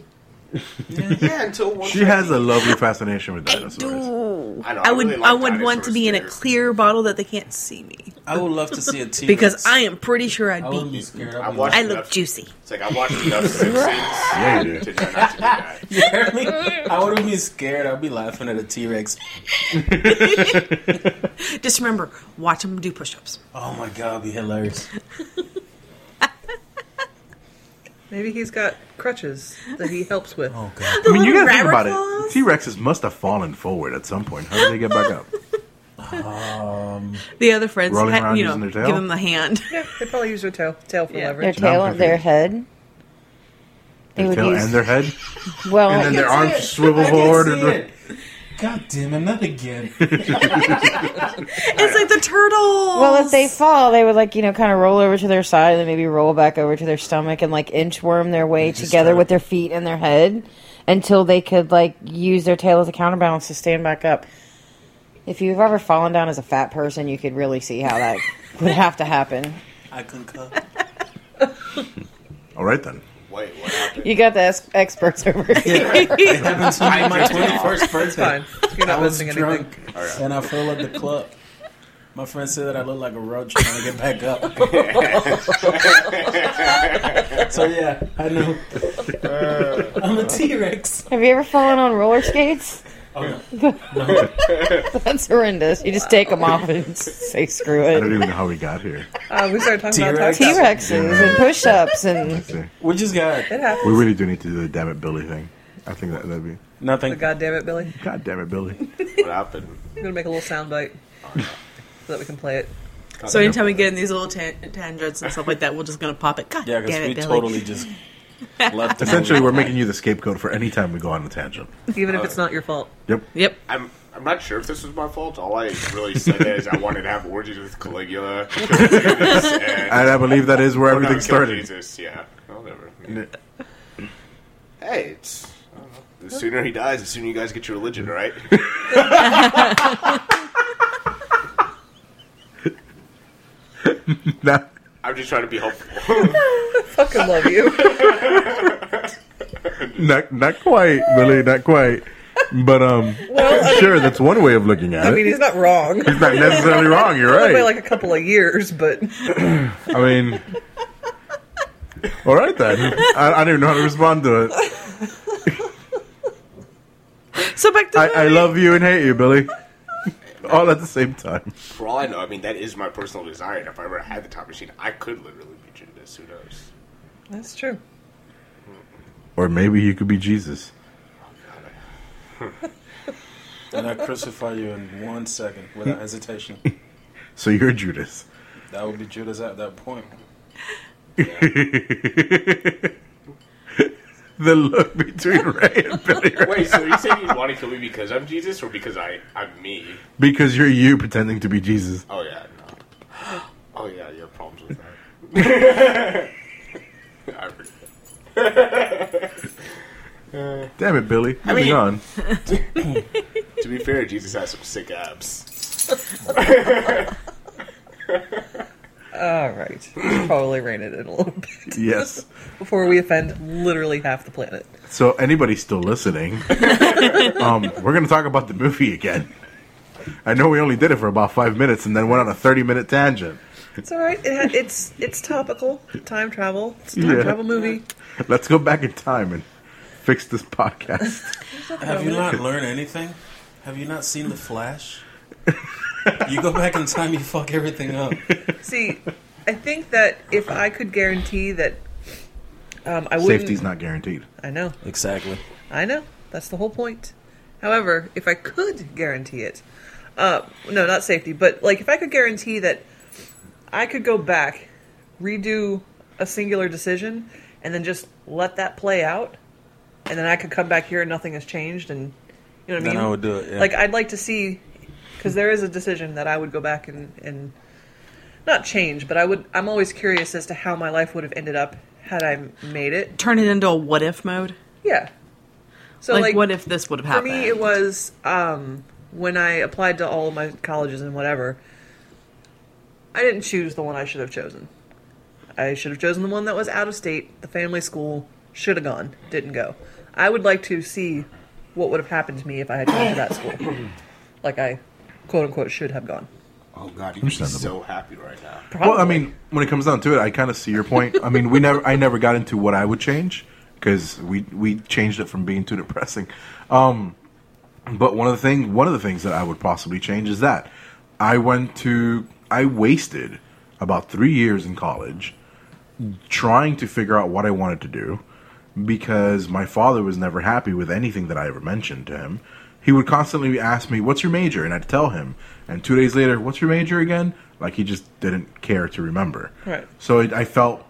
Yeah, until one she has a lovely fascination with I dinosaurs. do. I know, I I would. really like I would want to dinosaurs be in a clear bottle that they can't see me I would love to see a T Rex. because I am pretty sure I'd I be. be scared. I I'd be watched I enough- look juicy. It's like I watched enough Simpsons Yeah, you do. to know not to do that. You hear? I wouldn't be scared. I'd be laughing at a T Rex. Just remember, watch them do push-ups. Oh my god, it'd be hilarious. Maybe he's got crutches that he helps with. Oh god. I mean, you little gotta think about claws? it. T Rexes must have fallen forward at some point. How did they get back up? Um, The other friends, Rolling around you know, using their tail? give them the hand. Yeah, they probably use their tail, tail for Yeah. Their leverage. Now I'm tail and their head. They Their would tail use and their head, well. and then their arms can't see it. swivel I can't forward. See And it. God damn it, not again. It's like the turtles. Well, if they fall, they would like you know kind of roll over to their side and then maybe roll back over to their stomach and like inchworm their way together try- with their feet and their head until they could like use their tail as a counterbalance to stand back up. If you've ever fallen down as a fat person, you could really see how that would have to happen. I concur. All right then. Wait, what happened? You got the ex- experts over here. It happened to me on my 21st birthday. Fine. You're not I was missing drunk anything. and I fell at the club. My friend said that I look like a roach trying to get back up. so yeah, I know. Uh. I'm a T Rex. Have you ever fallen on roller skates? Oh, no. That's horrendous. You just take them off and say screw it. I don't even know how we got here. Uh, we started talking about T-Rex. tax. T Rexes and push ups and We just got It happens. We really do need to do the damn it Billy thing. I think that that'd be. nothing. The God damn it, Billy. God damn it, Billy. What happened? I'm gonna make a little sound bite so that we can play it. So anytime we get in these little tan- tangents and stuff like that, we're just gonna pop it. God Yeah, damn because it, we Billy. totally just left. the Essentially, we're making you the scapegoat for any time we go on a tangent. Even if uh, it's not your fault. Yep. Yep. I'm I'm not sure if this was my fault. All I really said is I wanted to have orgies with Caligula, kill Jesus, and And I believe that is where Oh, everything kill started. Jesus, yeah, whatever. Hey, it's I the sooner he dies, the sooner you guys get your religion, right? Not, I'm just trying to be helpful. Fucking love you. not, not quite, Billy, not quite. But um, sure, that's one way of looking at it. I it. mean, he's not wrong. He's not necessarily wrong. You're Only by right. like a couple of years, but I mean, all right then. I, I don't even know how to respond to it. So back to I, I love you and hate you, Billy. All at the same time. For all I know, I mean that is my personal desire. And if I ever had the time machine, I could literally be Judas. Who knows? that's true. Or maybe you could be Jesus. and I crucify you in one second without hesitation. So you're Judas. That would be Judas at that point. The look between Ray and Billy. right Wait, so you saying you want to kill me because I'm Jesus, or because I I'm me? Because you're you pretending to be Jesus. Oh yeah, no. Oh yeah, you have problems with that. I forget. Damn it, Billy. Moving mean- on. to be fair, Jesus has some sick abs. All right. We should probably rein it in a little bit Yes. before we offend literally half the planet. So anybody still listening, um, we're going to talk about the movie again. I know we only did it for about five minutes and then went on a thirty-minute tangent. It's all right. It ha- it's it's topical. Time travel. It's a time Yeah. travel movie. Let's go back in time and fix this podcast. Have you not learned anything? Have you not seen The Flash? you go back in time, you fuck everything up. See, I think that if I could guarantee that um, I wouldn't. Safety's not guaranteed. I know. Exactly. I know. That's the whole point. However, if I could guarantee it, uh, no, not safety, but like if I could guarantee that I could go back, redo a singular decision, and then just let that play out, and then I could come back here and nothing has changed, and you know what I Then mean? I would do it. Yeah. Like I'd like to see, because there is a decision that I would go back and and not change, but I would. I'm always curious as to how my life would have ended up had I made it. Turn it into a what if mode. Yeah. So like, like, what if this would have happened? for me, it was um, when I applied to all of my colleges and whatever. I didn't choose the one I should have chosen. I should have chosen the one that was out of state. The family school should have gone, didn't go. I would like to see what would have happened to me if I had gone to that school, like I, quote unquote, should have gone. Oh god, you're so happy right now. Probably. Well, I mean, when it comes down to it, I kind of see your point. I mean, we never, I never got into what I would change because we we changed it from being too depressing. Um, but one of the thing, one of the things that I would possibly change is that I went to, I wasted about three years in college trying to figure out what I wanted to do because my father was never happy with anything that I ever mentioned to him. He would constantly ask me, "What's your major?" and I'd tell him. And two days later, "What's your major again?" Like he just didn't care to remember. Right. So it, I felt,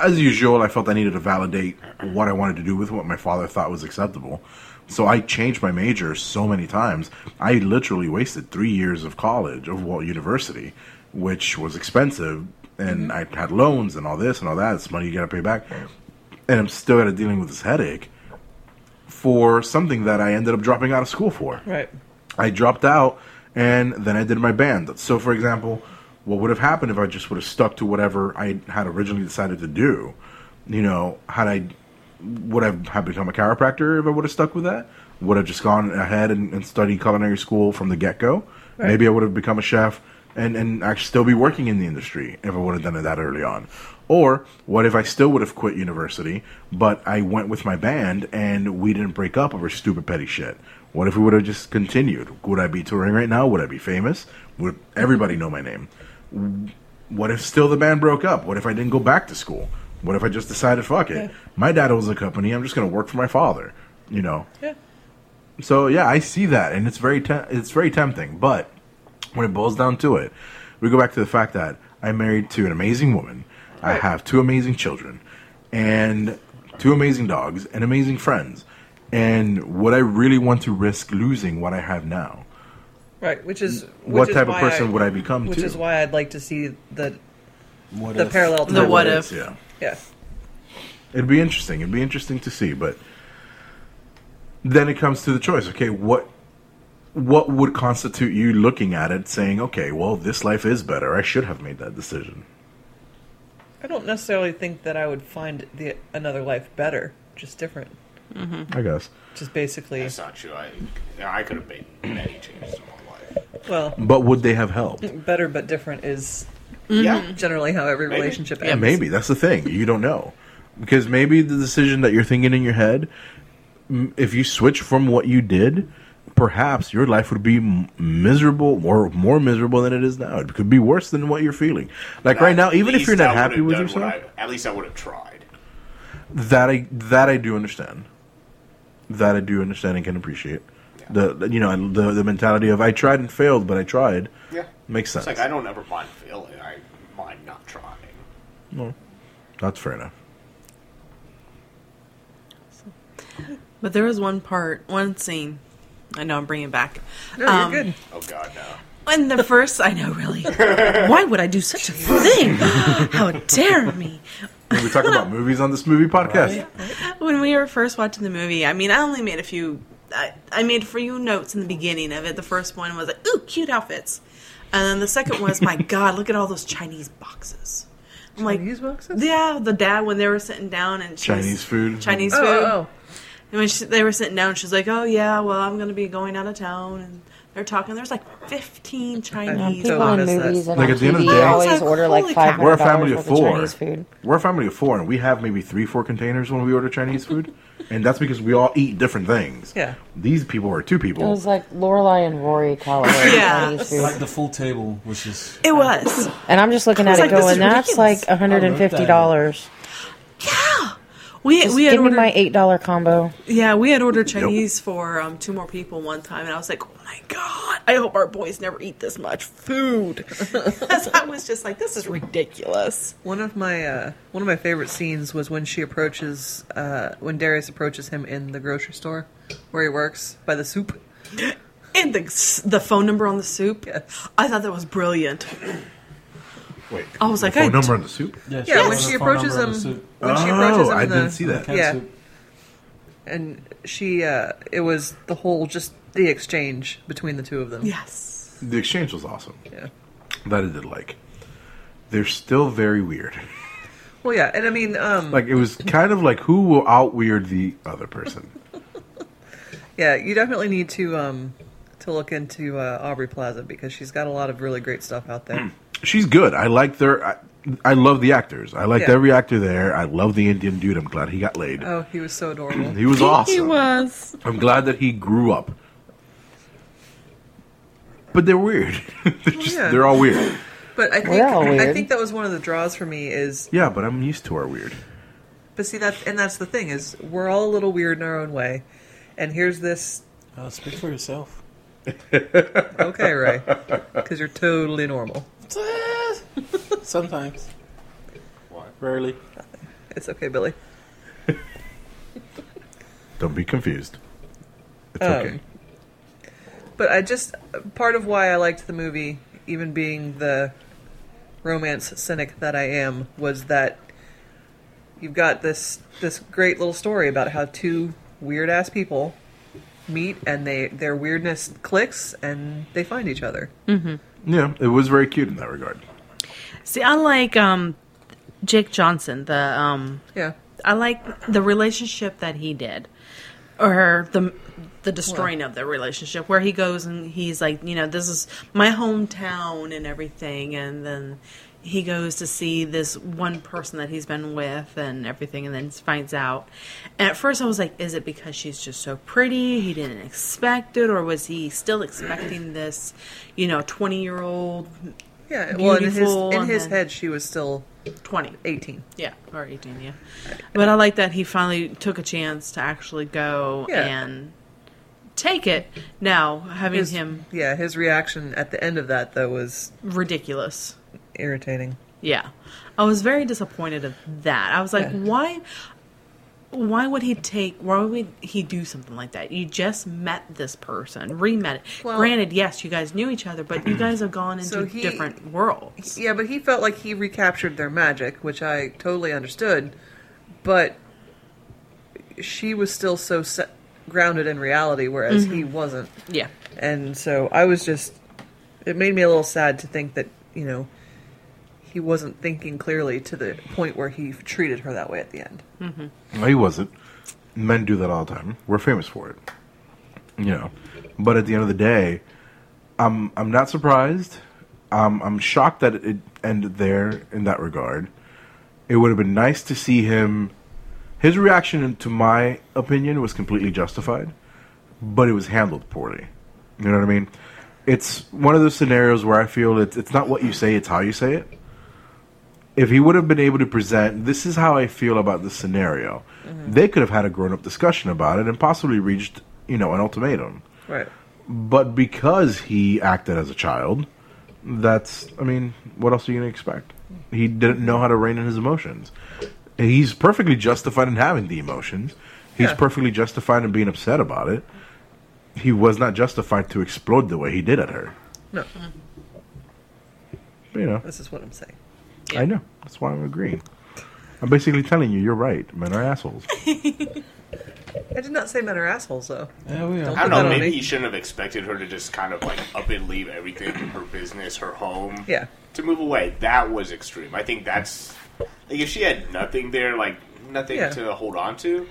as usual, I felt I needed to validate what I wanted to do with what my father thought was acceptable. So I changed my major so many times. I literally wasted three years of college, of well, university, which was expensive, and mm-hmm. I had loans and all this and all that. It's money you got to pay back, and I'm still got to dealing with this headache for something that I ended up dropping out of school for. right. I dropped out and then I did my band. So, for example, what would have happened if I just would have stuck to whatever I had originally decided to do? You know, had I would I have become a chiropractor if I would have stuck with that? Would have just gone ahead and, and studied culinary school from the get go? Right. Maybe I would have become a chef and, and actually still be working in the industry if I would have done it that early on. Or what if I still would have quit university, but I went with my band and we didn't break up over stupid petty shit? What if we would have just continued? Would I be touring right now? Would I be famous? Would everybody know my name? What if still the band broke up? What if I didn't go back to school? What if I just decided, fuck it, my dad owns a company, I'm just going to work for my father, you know? Yeah. So yeah, I see that, and it's very te- it's very tempting. But when it boils down to it, We go back to the fact that I'm married to an amazing woman. I have two amazing children and two amazing dogs and amazing friends. And would I really want to risk losing what I have now? Right, which is What which is type of why person would I become, Which too? is why I'd like to see the What the if- parallel. The what if. Yeah. Yeah, It'd be interesting. It'd be interesting to see, but then it comes to the choice. Okay, what what would constitute you looking at it saying, "Okay, well, this life is better. I should have made that decision." I don't necessarily think that I would find the another life better, just different. Mm-hmm. I guess. Just basically, That's not true. I, I could have made many changes in my life. well, But would they have helped? better but different is Yeah. generally how every Maybe. relationship Yeah, ends. maybe that's the thing. You don't know because maybe the decision that you're thinking in your head, if you switch from what you did, perhaps your life would be miserable or more miserable than it is now. It could be worse than what you're feeling. Like right now, even if you're not I happy with yourself, I- at least I would have tried. that I that I do understand. That I do understand and can appreciate. The the- you know the the mentality of I tried and failed, but I tried Yeah. makes sense. It's like I don't ever mind failing. I mind not trying. No, That's fair enough. But there was one part, one scene. I know I'm bringing back. No, you're Um, good. Oh God, no. When the first, I know, really. Why would I do such a thing? How dare me? We talk about movies on this movie podcast. When we were first watching the movie, I mean, I only made a few. I, I made a few notes in the beginning of it. The first one was like, "Ooh, cute outfits," and then the second was, "My God, look at all those Chinese boxes." I'm like, Chinese boxes? Yeah, the dad when they were sitting down and she was- Chinese food. Chinese Oh, food. oh, oh. And when she, they were sitting down, and she's like, "Oh yeah, well, I'm going to be going out of town," and they're talking. There's like 15 Um, Chinese. So people in movies and Like, on at the end of the day- always like, order like five We're a family of four. of Chinese food. We're a family of four, and we have maybe three, four containers when we order Chinese food, and that's because we all eat different things. Yeah. These people are two people. It was like Lorelai and Rory caliber Yeah. Like the full table, which is It was. And I'm just looking at it like, this going, that's ridiculous. like $150. We Just we had give me ordered. my $8 combo. Yeah, we had ordered Chinese for um, two more people one time, and I was like, "Oh my god! I hope our boys never eat this much food." 'Cause I was just like, "This is ridiculous." One of my uh, one of my favorite scenes was when she approaches uh, when Darius approaches him in the grocery store where he works by the soup. And the the phone number on the soup, Yes. I thought that was brilliant. Wait, I was the like, phone I number on the soup. yeah. Yeah, when has she a phone approaches number on him, the suit. when she Oh, approaches him, I in the, didn't see that. Can Yeah, soup. and she uh, it was the whole just the exchange between the two of them. Yes. The exchange was awesome. Yeah. That I did like. They're still very weird. Well, yeah, and I mean, um, Like it was kind of like who will out weird the other person. yeah, you definitely need to um, to look into uh, Aubrey Plaza because she's got a lot of really great stuff out there. She's good. I like their. I, I love the actors. I liked Yeah. every actor there. I love the Indian dude. I'm glad he got laid. Oh, he was so adorable. He was awesome. He was. I'm glad that he grew up. But they're weird. they're just yeah. they're all weird. But I think I think that was one of the draws for me is Yeah, but I'm used to our weird. But see that, and that's the thing is we're all a little weird in our own way. And here's this. Uh, speak for yourself. Okay, Ray, because you're totally normal. Sometimes. What? Rarely. It's okay, Billy. Don't be confused. It's Um, okay. But I just part of why I liked the movie, even being the romance cynic that I am, was that you've got this this great little story about how two weird ass people meet and they their weirdness clicks and they find each other. Yeah, it was very cute in that regard. See, I like um, Jake Johnson. The um, Yeah. I like the relationship that he did, or the the destroying of the relationship, where he goes and he's like, you know, this is my hometown and everything, and then he goes to see this one person that he's been with and everything, and then finds out. And at first, I was like, is it because she's just so pretty? He didn't expect it, or was he still expecting this, you know, twenty year old, Yeah. Well, in his in his head, she was still twenty? 18. Yeah, or 18, yeah. But I like that he finally took a chance to actually go Yeah. and take it. Now having His, him yeah, his reaction at the end of that though was ridiculous. Irritating. Yeah. I was very disappointed of that. I was like, Yeah. why why would he take why would he do something like that? You just met this person, re-met it. Well- Granted, yes, you guys knew each other, but you guys have gone into So he- different worlds. Yeah, but he felt like he recaptured their magic, which I totally understood. But she was still so set, grounded in reality, whereas he mm-hmm. wasn't. Yeah. And so I was just. It made me a little sad to think that, you know, he wasn't thinking clearly to the point where he treated her that way at the end. No, he wasn't. Men do that all the time. We're famous for it. You know. But at the end of the day, I'm I'm not surprised. Um, I'm shocked that it ended there in that regard. It would have been nice to see him. His reaction, to my opinion, was completely justified, but it was handled poorly. You know what I mean? It's one of those scenarios where I feel it's it's not what you say, it's how you say it if he would have been able to present, this is how I feel about this scenario, mm-hmm. they could have had a grown up discussion about it and possibly reached, you know, an ultimatum. Right. But because he acted as a child, that's, I mean, what else are you going to expect? He didn't know how to rein in his emotions. He's perfectly justified in having the emotions. He's Yeah. perfectly justified in being upset about it. He was not justified to explode the way he did at her. No, You know, this is what I'm saying. I know. That's why I'm agreeing. I'm basically telling you, you're right. Men are assholes. I did not say men are assholes, though. Yeah, we Don't are. I don't know. Maybe me. he shouldn't have expected her to just kind of like up and leave everything, her business, her home, Yeah. to move away. That was extreme. I think that's like if she had nothing there, like nothing Yeah. to hold on to.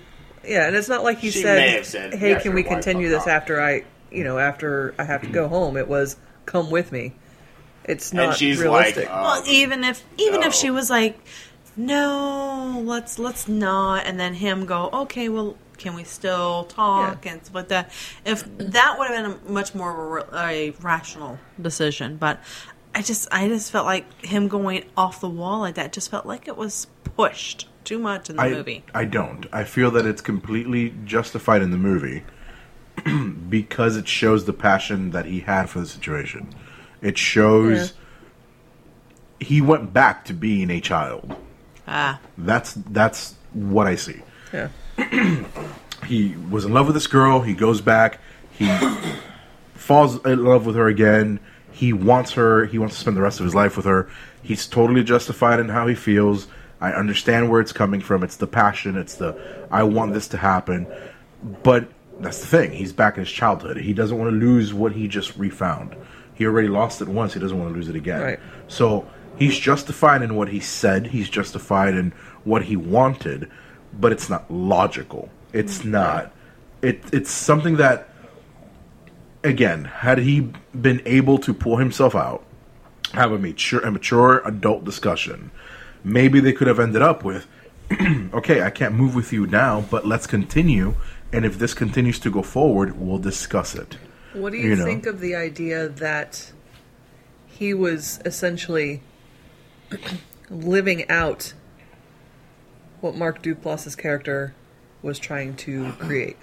Yeah, and it's not like he She said, may have said, "Hey, "Yeah, can sure, we continue this after I, you know, after I have to go home?" It was, "Come with me." It's not and she's realistic. like, um, Well, even if even no. if she was like, no, let's let's not, and then him go, okay, well, can we still talk Yeah. and stuff like that? If that would have been a much more of a, a rational decision, but I just I just felt like him going off the wall like that just felt like it was pushed too much in the I, movie. I don't. I feel that it's completely justified in the movie because it shows the passion that he had for the situation. It shows he went back to being a child. Ah, That's that's what I see. yeah, He was in love with this girl. He goes back. He falls in love with her again. He wants her. He wants to spend the rest of his life with her. He's totally justified in how he feels. I understand where it's coming from. It's the passion. It's the I want this to happen. But that's the thing. He's back in his childhood. He doesn't want to lose what he just refound. He already lost it once. He doesn't want to lose it again. Right. So he's justified in what he said. He's justified in what he wanted, but it's not logical. It's mm. not. It it's something that again, had he been able to pull himself out, have a mature a mature adult discussion, maybe they could have ended up with okay, I can't move with you now, but let's continue and if this continues to go forward, we'll discuss it. What do you, You know. think of the idea that he was essentially living out what Mark Duplass's character was trying to create?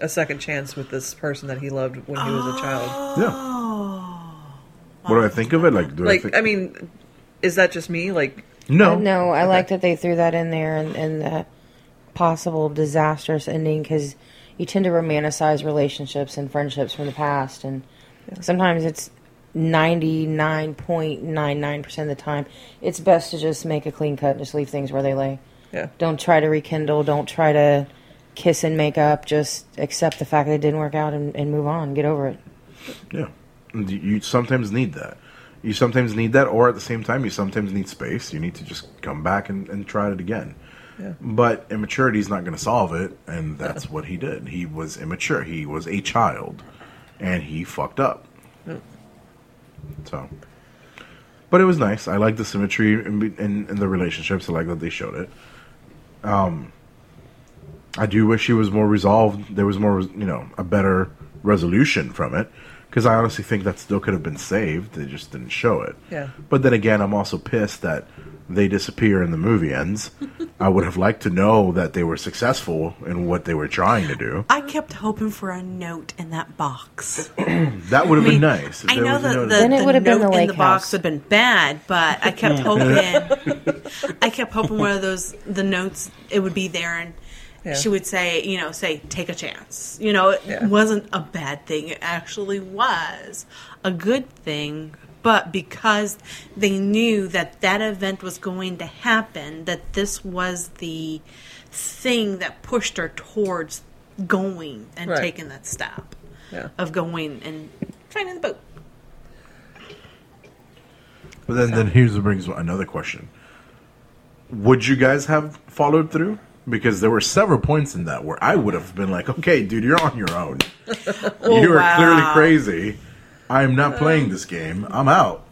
A second chance with this person that he loved when he was a child. Yeah. What do I think of it? Like, do I Like, think? I mean, is that just me? Like, no, uh, No, I Okay. like that they threw that in there and, and the possible disastrous ending because you tend to romanticize relationships and friendships from the past, and sometimes it's ninety nine point nine nine percent of the time it's best to just make a clean cut and just leave things where they lay. yeah, Don't try to rekindle. Don't try to kiss and make up. Just accept the fact that it didn't work out and, and move on. Get over it. Yeah. You you sometimes need that. You sometimes need that, or at the same time, you sometimes need space. You need to just come back and, and try it again. Yeah. But immaturity is not going to solve it, and that's what he did. He was immature. He was a child, and he fucked up. So, but it was nice. I like the symmetry in, in, in the relationships. I like that they showed it. Um, I do wish he was more resolved. There was more, you know, a better resolution from it because I honestly think that still could have been saved. They just didn't show it. Yeah. But then again, I'm also pissed that they disappear and the movie ends. I would have liked to know that they were successful in what they were trying to do. I kept hoping for a note in that box. That would have I mean, been nice. I know that note. the, Then it the would have been note the in the box would have been bad, but I kept hoping. I kept hoping one of those the notes it would be there, and Yeah. she would say, you know, say take a chance. You know, it Yeah. wasn't a bad thing. It actually was a good thing. But because they knew that that event was going to happen, that this was the thing that pushed her towards going and Right. taking that step Yeah. of going and finding the boat. But then, then here's what brings another question: Would you guys have followed through? Because there were several points in that where I would have been like, "Okay, dude, you're on your own. you are wow. clearly crazy. I am not playing this game. I'm out."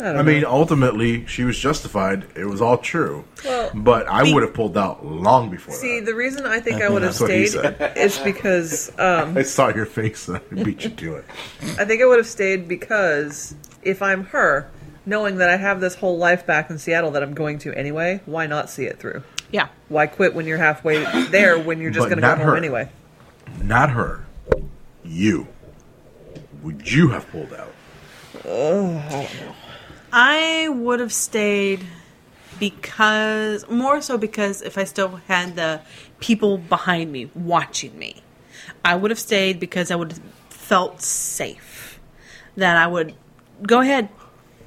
I, I mean, ultimately, she was justified. It was all true. Well, but I would have pulled out long before see, that. the reason I think I would have That's what he stayed is because um, I saw your face and I beat you to it. I think I would have stayed because if I'm her, knowing that I have this whole life back in Seattle that I'm going to anyway, why not see it through? Yeah. Why quit when you're halfway there when you're just going to go home her. anyway? Not her. You. Would you have pulled out? Uh, I would have stayed because more so because if I still had the people behind me watching me, I would have stayed because I would have felt safe. That I would go ahead,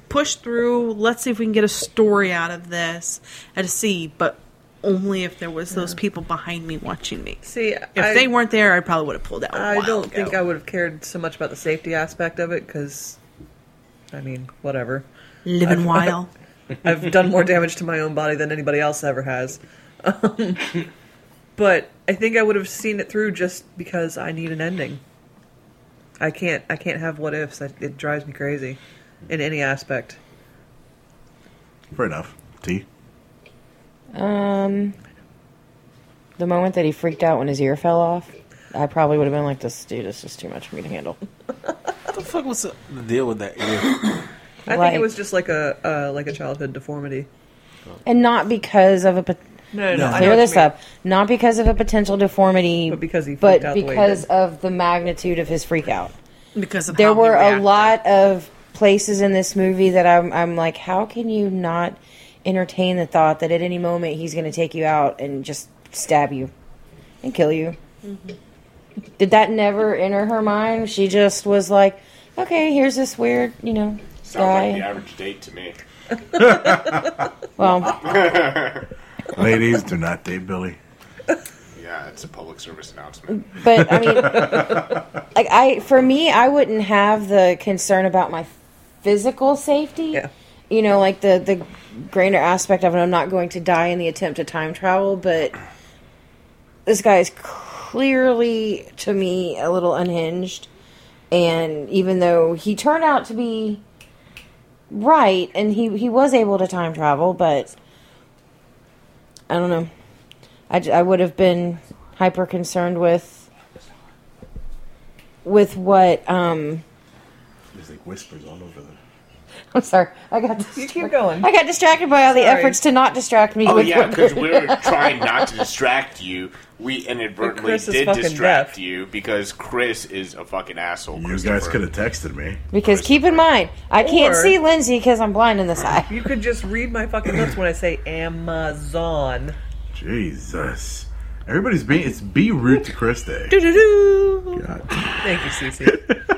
push through. Let's see if we can get a story out of this and see, but only if there was those people behind me watching me. See, If I, they weren't there, I probably would have pulled out. I I don't think I would have cared so much about the safety aspect of it because, I mean, whatever. living wild. I've done more damage to my own body than anybody else ever has. Um, but I think I would have seen it through just because I need an ending. I can't. I can't have what ifs. I, it drives me crazy, in any aspect. Fair enough. T. Um, the moment that he freaked out when his ear fell off, I probably would have been like, "This dude is just too much for me to handle." What the fuck was the the deal with that ear? I think it was just like a uh, like a childhood deformity. And not because of a pot- No, no, I know clear what this mean. up. Not because of a potential deformity, But because he freaked but out the way he because did. of the magnitude of his freak out. Because of There how he were a reacted. lot of places in this movie that I'm, I'm like, how can you not entertain the thought that at any moment he's going to take you out and just stab you and kill you? Mm-hmm. Did that never enter her mind? She just was like, okay, here's this weird, you know, Sounds like the average date to me. Well, Ladies, do not date Billy. Yeah, it's a public service announcement. but I mean, like I, for me, I wouldn't have the concern about my physical safety. Yeah. You know, like the the grainer aspect of it. I'm not going to die in the attempt to time travel, but this guy is clearly, to me, a little unhinged. And even though he turned out to be right, and he he was able to time travel, but I don't know. I, I would have been hyper concerned with with what um There's like whispers all over them. I'm sorry. I got You distracted. keep going. I got distracted by all the Sorry. efforts to not distract me. Oh with yeah, because we were trying not to distract you. We But inadvertently Chris is did fucking distract deaf. you because Chris is a fucking asshole. You guys could have texted me. because keep in mind, I can't Or- see Lindsay because I'm blind in this eye. You could just read my fucking lips when I say Amazon. Jesus. Everybody's being it's be rude to Chris Day. Doo-doo-doo. God. Thank you, Cece.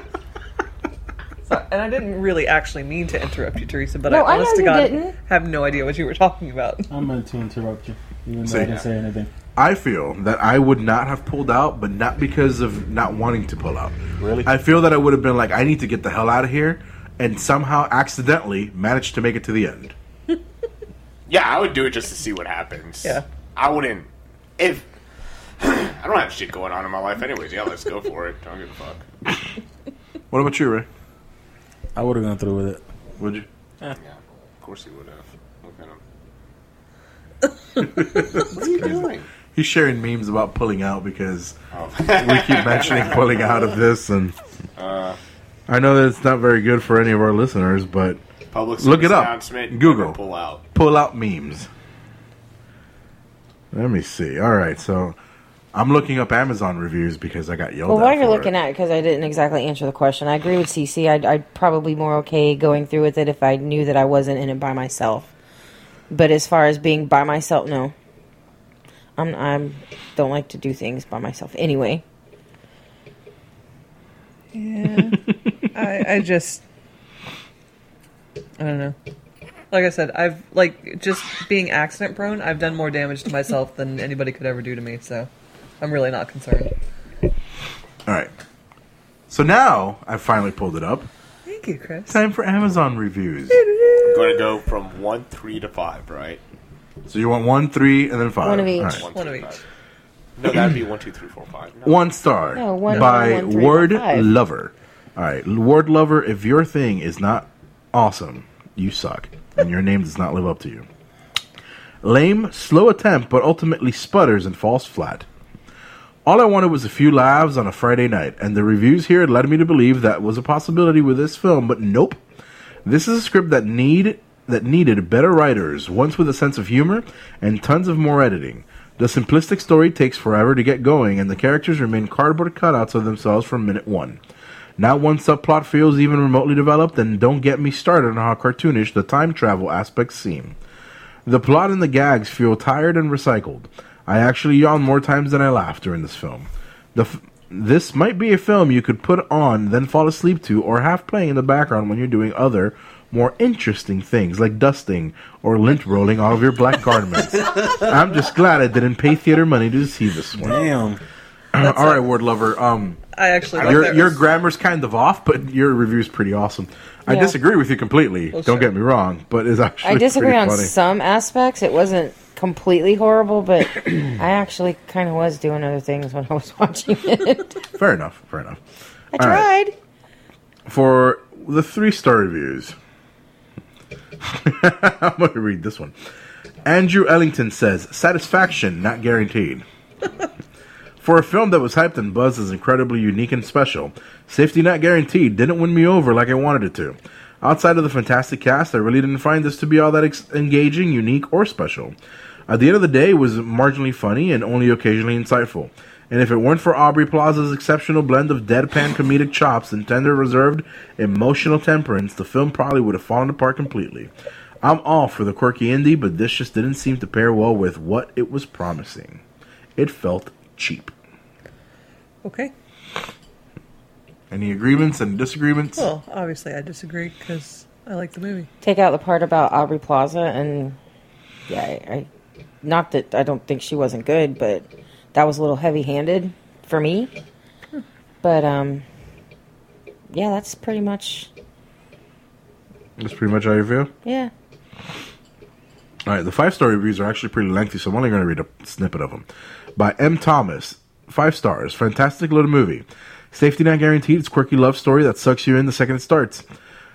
So, and I didn't really actually mean to interrupt you, Teresa, but No, I I honest to God didn't. have no idea what you were talking about. I'm going to interrupt you, even though Say I didn't say anything. I feel that I would not have pulled out, but not because of not wanting to pull out. Really? I feel that I would have been like, I need to get the hell out of here, and somehow accidentally managed to make it to the end. Yeah, I would do it just to see what happens. Yeah. I wouldn't. If I don't have shit going on in my life, anyways. Yeah, let's go for it. Don't give a fuck. What about you, Ray? I would have gone through with it. Would you? Yeah, of course he would have. Look at him. what are you doing? he's sharing memes about pulling out because Oh. we keep mentioning pulling out of this, and uh. I know that it's not very good for any of our listeners, but Public Look it up. Google. Pull out. pull out memes. Let me see. All right, so I'm looking up Amazon reviews because I got yelled Well, at. while you're looking it. at it, because I didn't exactly answer the question, I agree with Cece. I'd, I'd probably more okay going through with it if I knew that I wasn't in it by myself. But as far as being by myself, no. I'm I'm don't like to do things by myself anyway. Yeah. I, I just. I don't know. Like I said, I've like just being accident prone. I've done more damage to myself than anybody could ever do to me. So, I'm really not concerned. All right. So now I finally pulled it up. Thank you, Chris. Time for Amazon reviews. I'm going to go from one, three to five, right? So you want one, three, and then five. One of each. All right. One, One two, of each. five. No, that'd be one, two, three, four, five. No. One star No, one, by one, one, three, Word five. Lover. All right, Word Lover. If your thing is not awesome, you suck, and your name does not live up to you. Lame, slow attempt, but ultimately sputters and falls flat. All I wanted was a few laughs on a Friday night, and the reviews here had led me to believe that was a possibility with this film, but nope. This is a script that need that needed better writers, once with a sense of humor and tons of more editing. The simplistic story takes forever to get going, and the characters remain cardboard cutouts of themselves from minute one. Not one subplot feels even remotely developed, and don't get me started on how cartoonish the time travel aspects seem. The plot and the gags feel tired and recycled. I actually yawned more times than I laughed during this film. The f- this might be a film you could put on, then fall asleep to, or have playing in the background when you're doing other, more interesting things like dusting or lint rolling all of your black garments. I'm just glad I didn't pay theater money to see this one. Damn. All right, word lover. Um, I actually like your that. your grammar's kind of off, but your review's pretty awesome. I Yeah. disagree with you completely. Well, Don't sure. get me wrong, but it's actually I disagree on funny. some aspects. It wasn't completely horrible, but I actually kind of was doing other things when I was watching it. Fair enough. Fair enough. I All right. tried. For the three star reviews, I'm going to read this one. Andrew Ellington says, Satisfaction not guaranteed. For a film that was hyped and buzzed as incredibly unique and special, Safety Not Guaranteed didn't win me over like I wanted it to. Outside of the fantastic cast, I really didn't find this to be all that ex- engaging, unique, or special. At the end of the day, it was marginally funny and only occasionally insightful. And if it weren't for Aubrey Plaza's exceptional blend of deadpan comedic chops and tender, reserved, emotional temperance, the film probably would have fallen apart completely. I'm all for the quirky indie, but this just didn't seem to pair well with what it was promising. It felt cheap. Okay. Any agreements and disagreements? Well, obviously, I disagree because I like the movie. Take out the part about Aubrey Plaza, and yeah, I, I not that I don't think she wasn't good, but that was a little heavy-handed for me. But um, yeah, that's pretty much That's pretty much how you feel? yeah. All right, the five star reviews are actually pretty lengthy, so I'm only going to read a snippet of them. By M. Thomas, five stars, fantastic little movie. Safety not guaranteed. It's quirky love story that sucks you in the second it starts.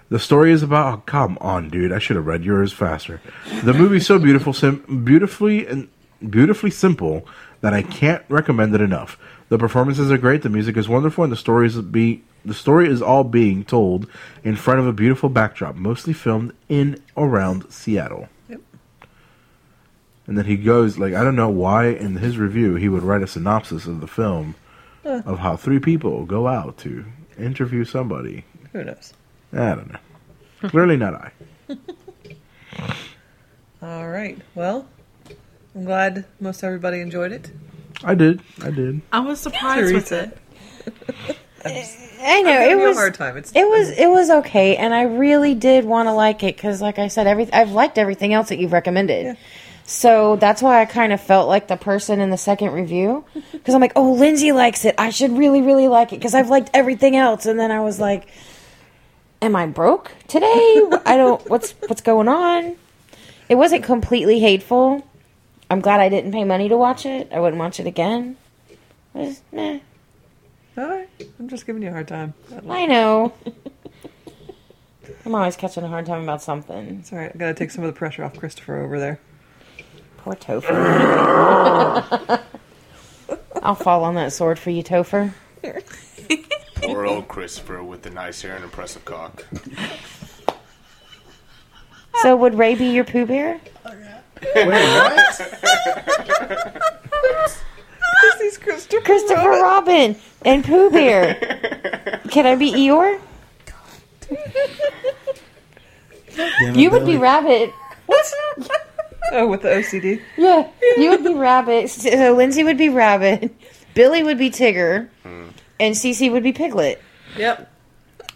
The story is about. Oh, come on, dude! I should have read yours faster. The movie's so beautiful, sim- beautifully and beautifully simple that I can't recommend it enough. The performances are great, the music is wonderful, and the story is be the story is all being told in front of a beautiful backdrop, mostly filmed in around Seattle. Yep. And then he goes like I don't know why in his review he would write a synopsis of the film of how three people go out to interview somebody. Who knows? I don't know. Clearly not I. All right. Well, I'm glad most everybody enjoyed it. I did. I did. I was surprised with it. I know it giving you a was hard time. It's it was it was okay, and I really did want to like it because, like I said, every I've liked everything else that you've recommended. Yeah. So that's why I kind of felt like the person in the second review because I'm like, oh, Lindsay likes it. I should really, really like it because I've liked everything else. And then I was like, am I broke today? I don't. What's what's going on? It wasn't completely hateful. I'm glad I didn't pay money to watch it. I wouldn't watch it again. It was, meh. All right. I'm just giving you a hard time. I know. I'm always catching a hard time about something. It's all right. I got to take some of the pressure off Christopher over there. Poor Topher. I'll fall on that sword for you, Topher. Or old Christopher with the nice hair and impressive cock. So would Ray be your Pooh Bear? This is Christopher. Christopher Robin and Pooh Bear. Can I be Eeyore? Damn it, You would be Billy. Rabbit. Oh, with the OCD. Yeah, you would be Rabbit. So uh, Lindsay would be Rabbit. Billy would be Tigger. Hmm. And Cece would be Piglet. Yep.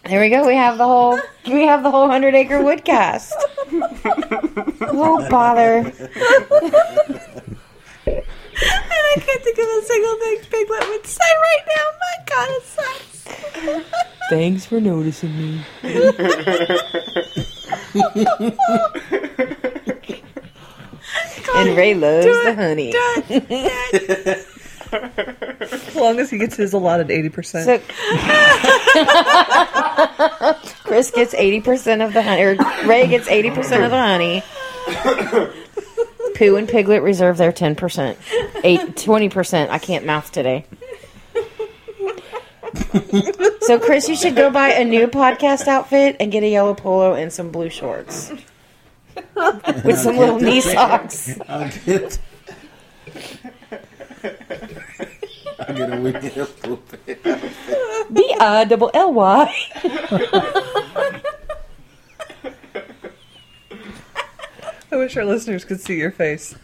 There we go. We have the whole we have the whole hundred acre wood cast. Won't bother. And I can't think of a single thing Piglet would say right now. My God, it sucks. Thanks for noticing me. and Ray loves the honey. As long as he gets his allotted 80%. So Chris gets eighty percent of the honey, or Ray gets eighty percent of the honey. Pooh and Piglet reserve their ten percent, eight twenty percent. I can't mouth today. So Chris, you should go buy a new podcast outfit and get a yellow polo and some blue shorts with some little knee socks. I'll get. I'll get a weekend of poop. B I double L Y. I wish our listeners could see your face.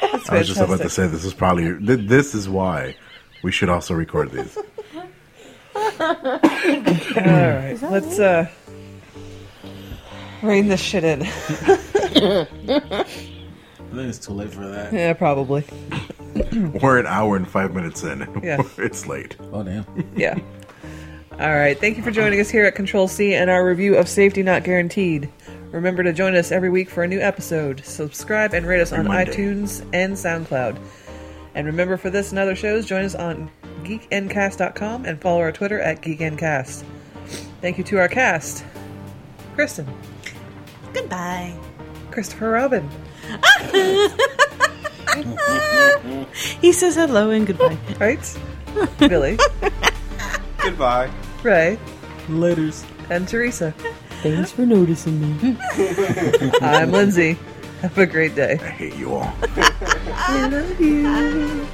That's I was just about to say this is probably th- this is why we should also record these. All right, let's uh rein this shit in. I think it's too late for that. yeah, probably. We're an hour and five minutes in. Yeah. it's late. Oh damn. Yeah. All right. Thank you for joining us here at Control C and our review of Safety Not Guaranteed. Remember to join us every week for a new episode. Subscribe and rate us on Monday. iTunes and SoundCloud. And remember for this and other shows, join us on geekendcast.com and follow our Twitter at geekendcast. Thank you to our cast. Kristen, Goodbye. Christopher Robin, He says hello and goodbye. right? Billy, Goodbye. Ray, Laters. and Teresa. Thanks for noticing me. I'm Lindsay. Have a great day. I hate you all. I love you.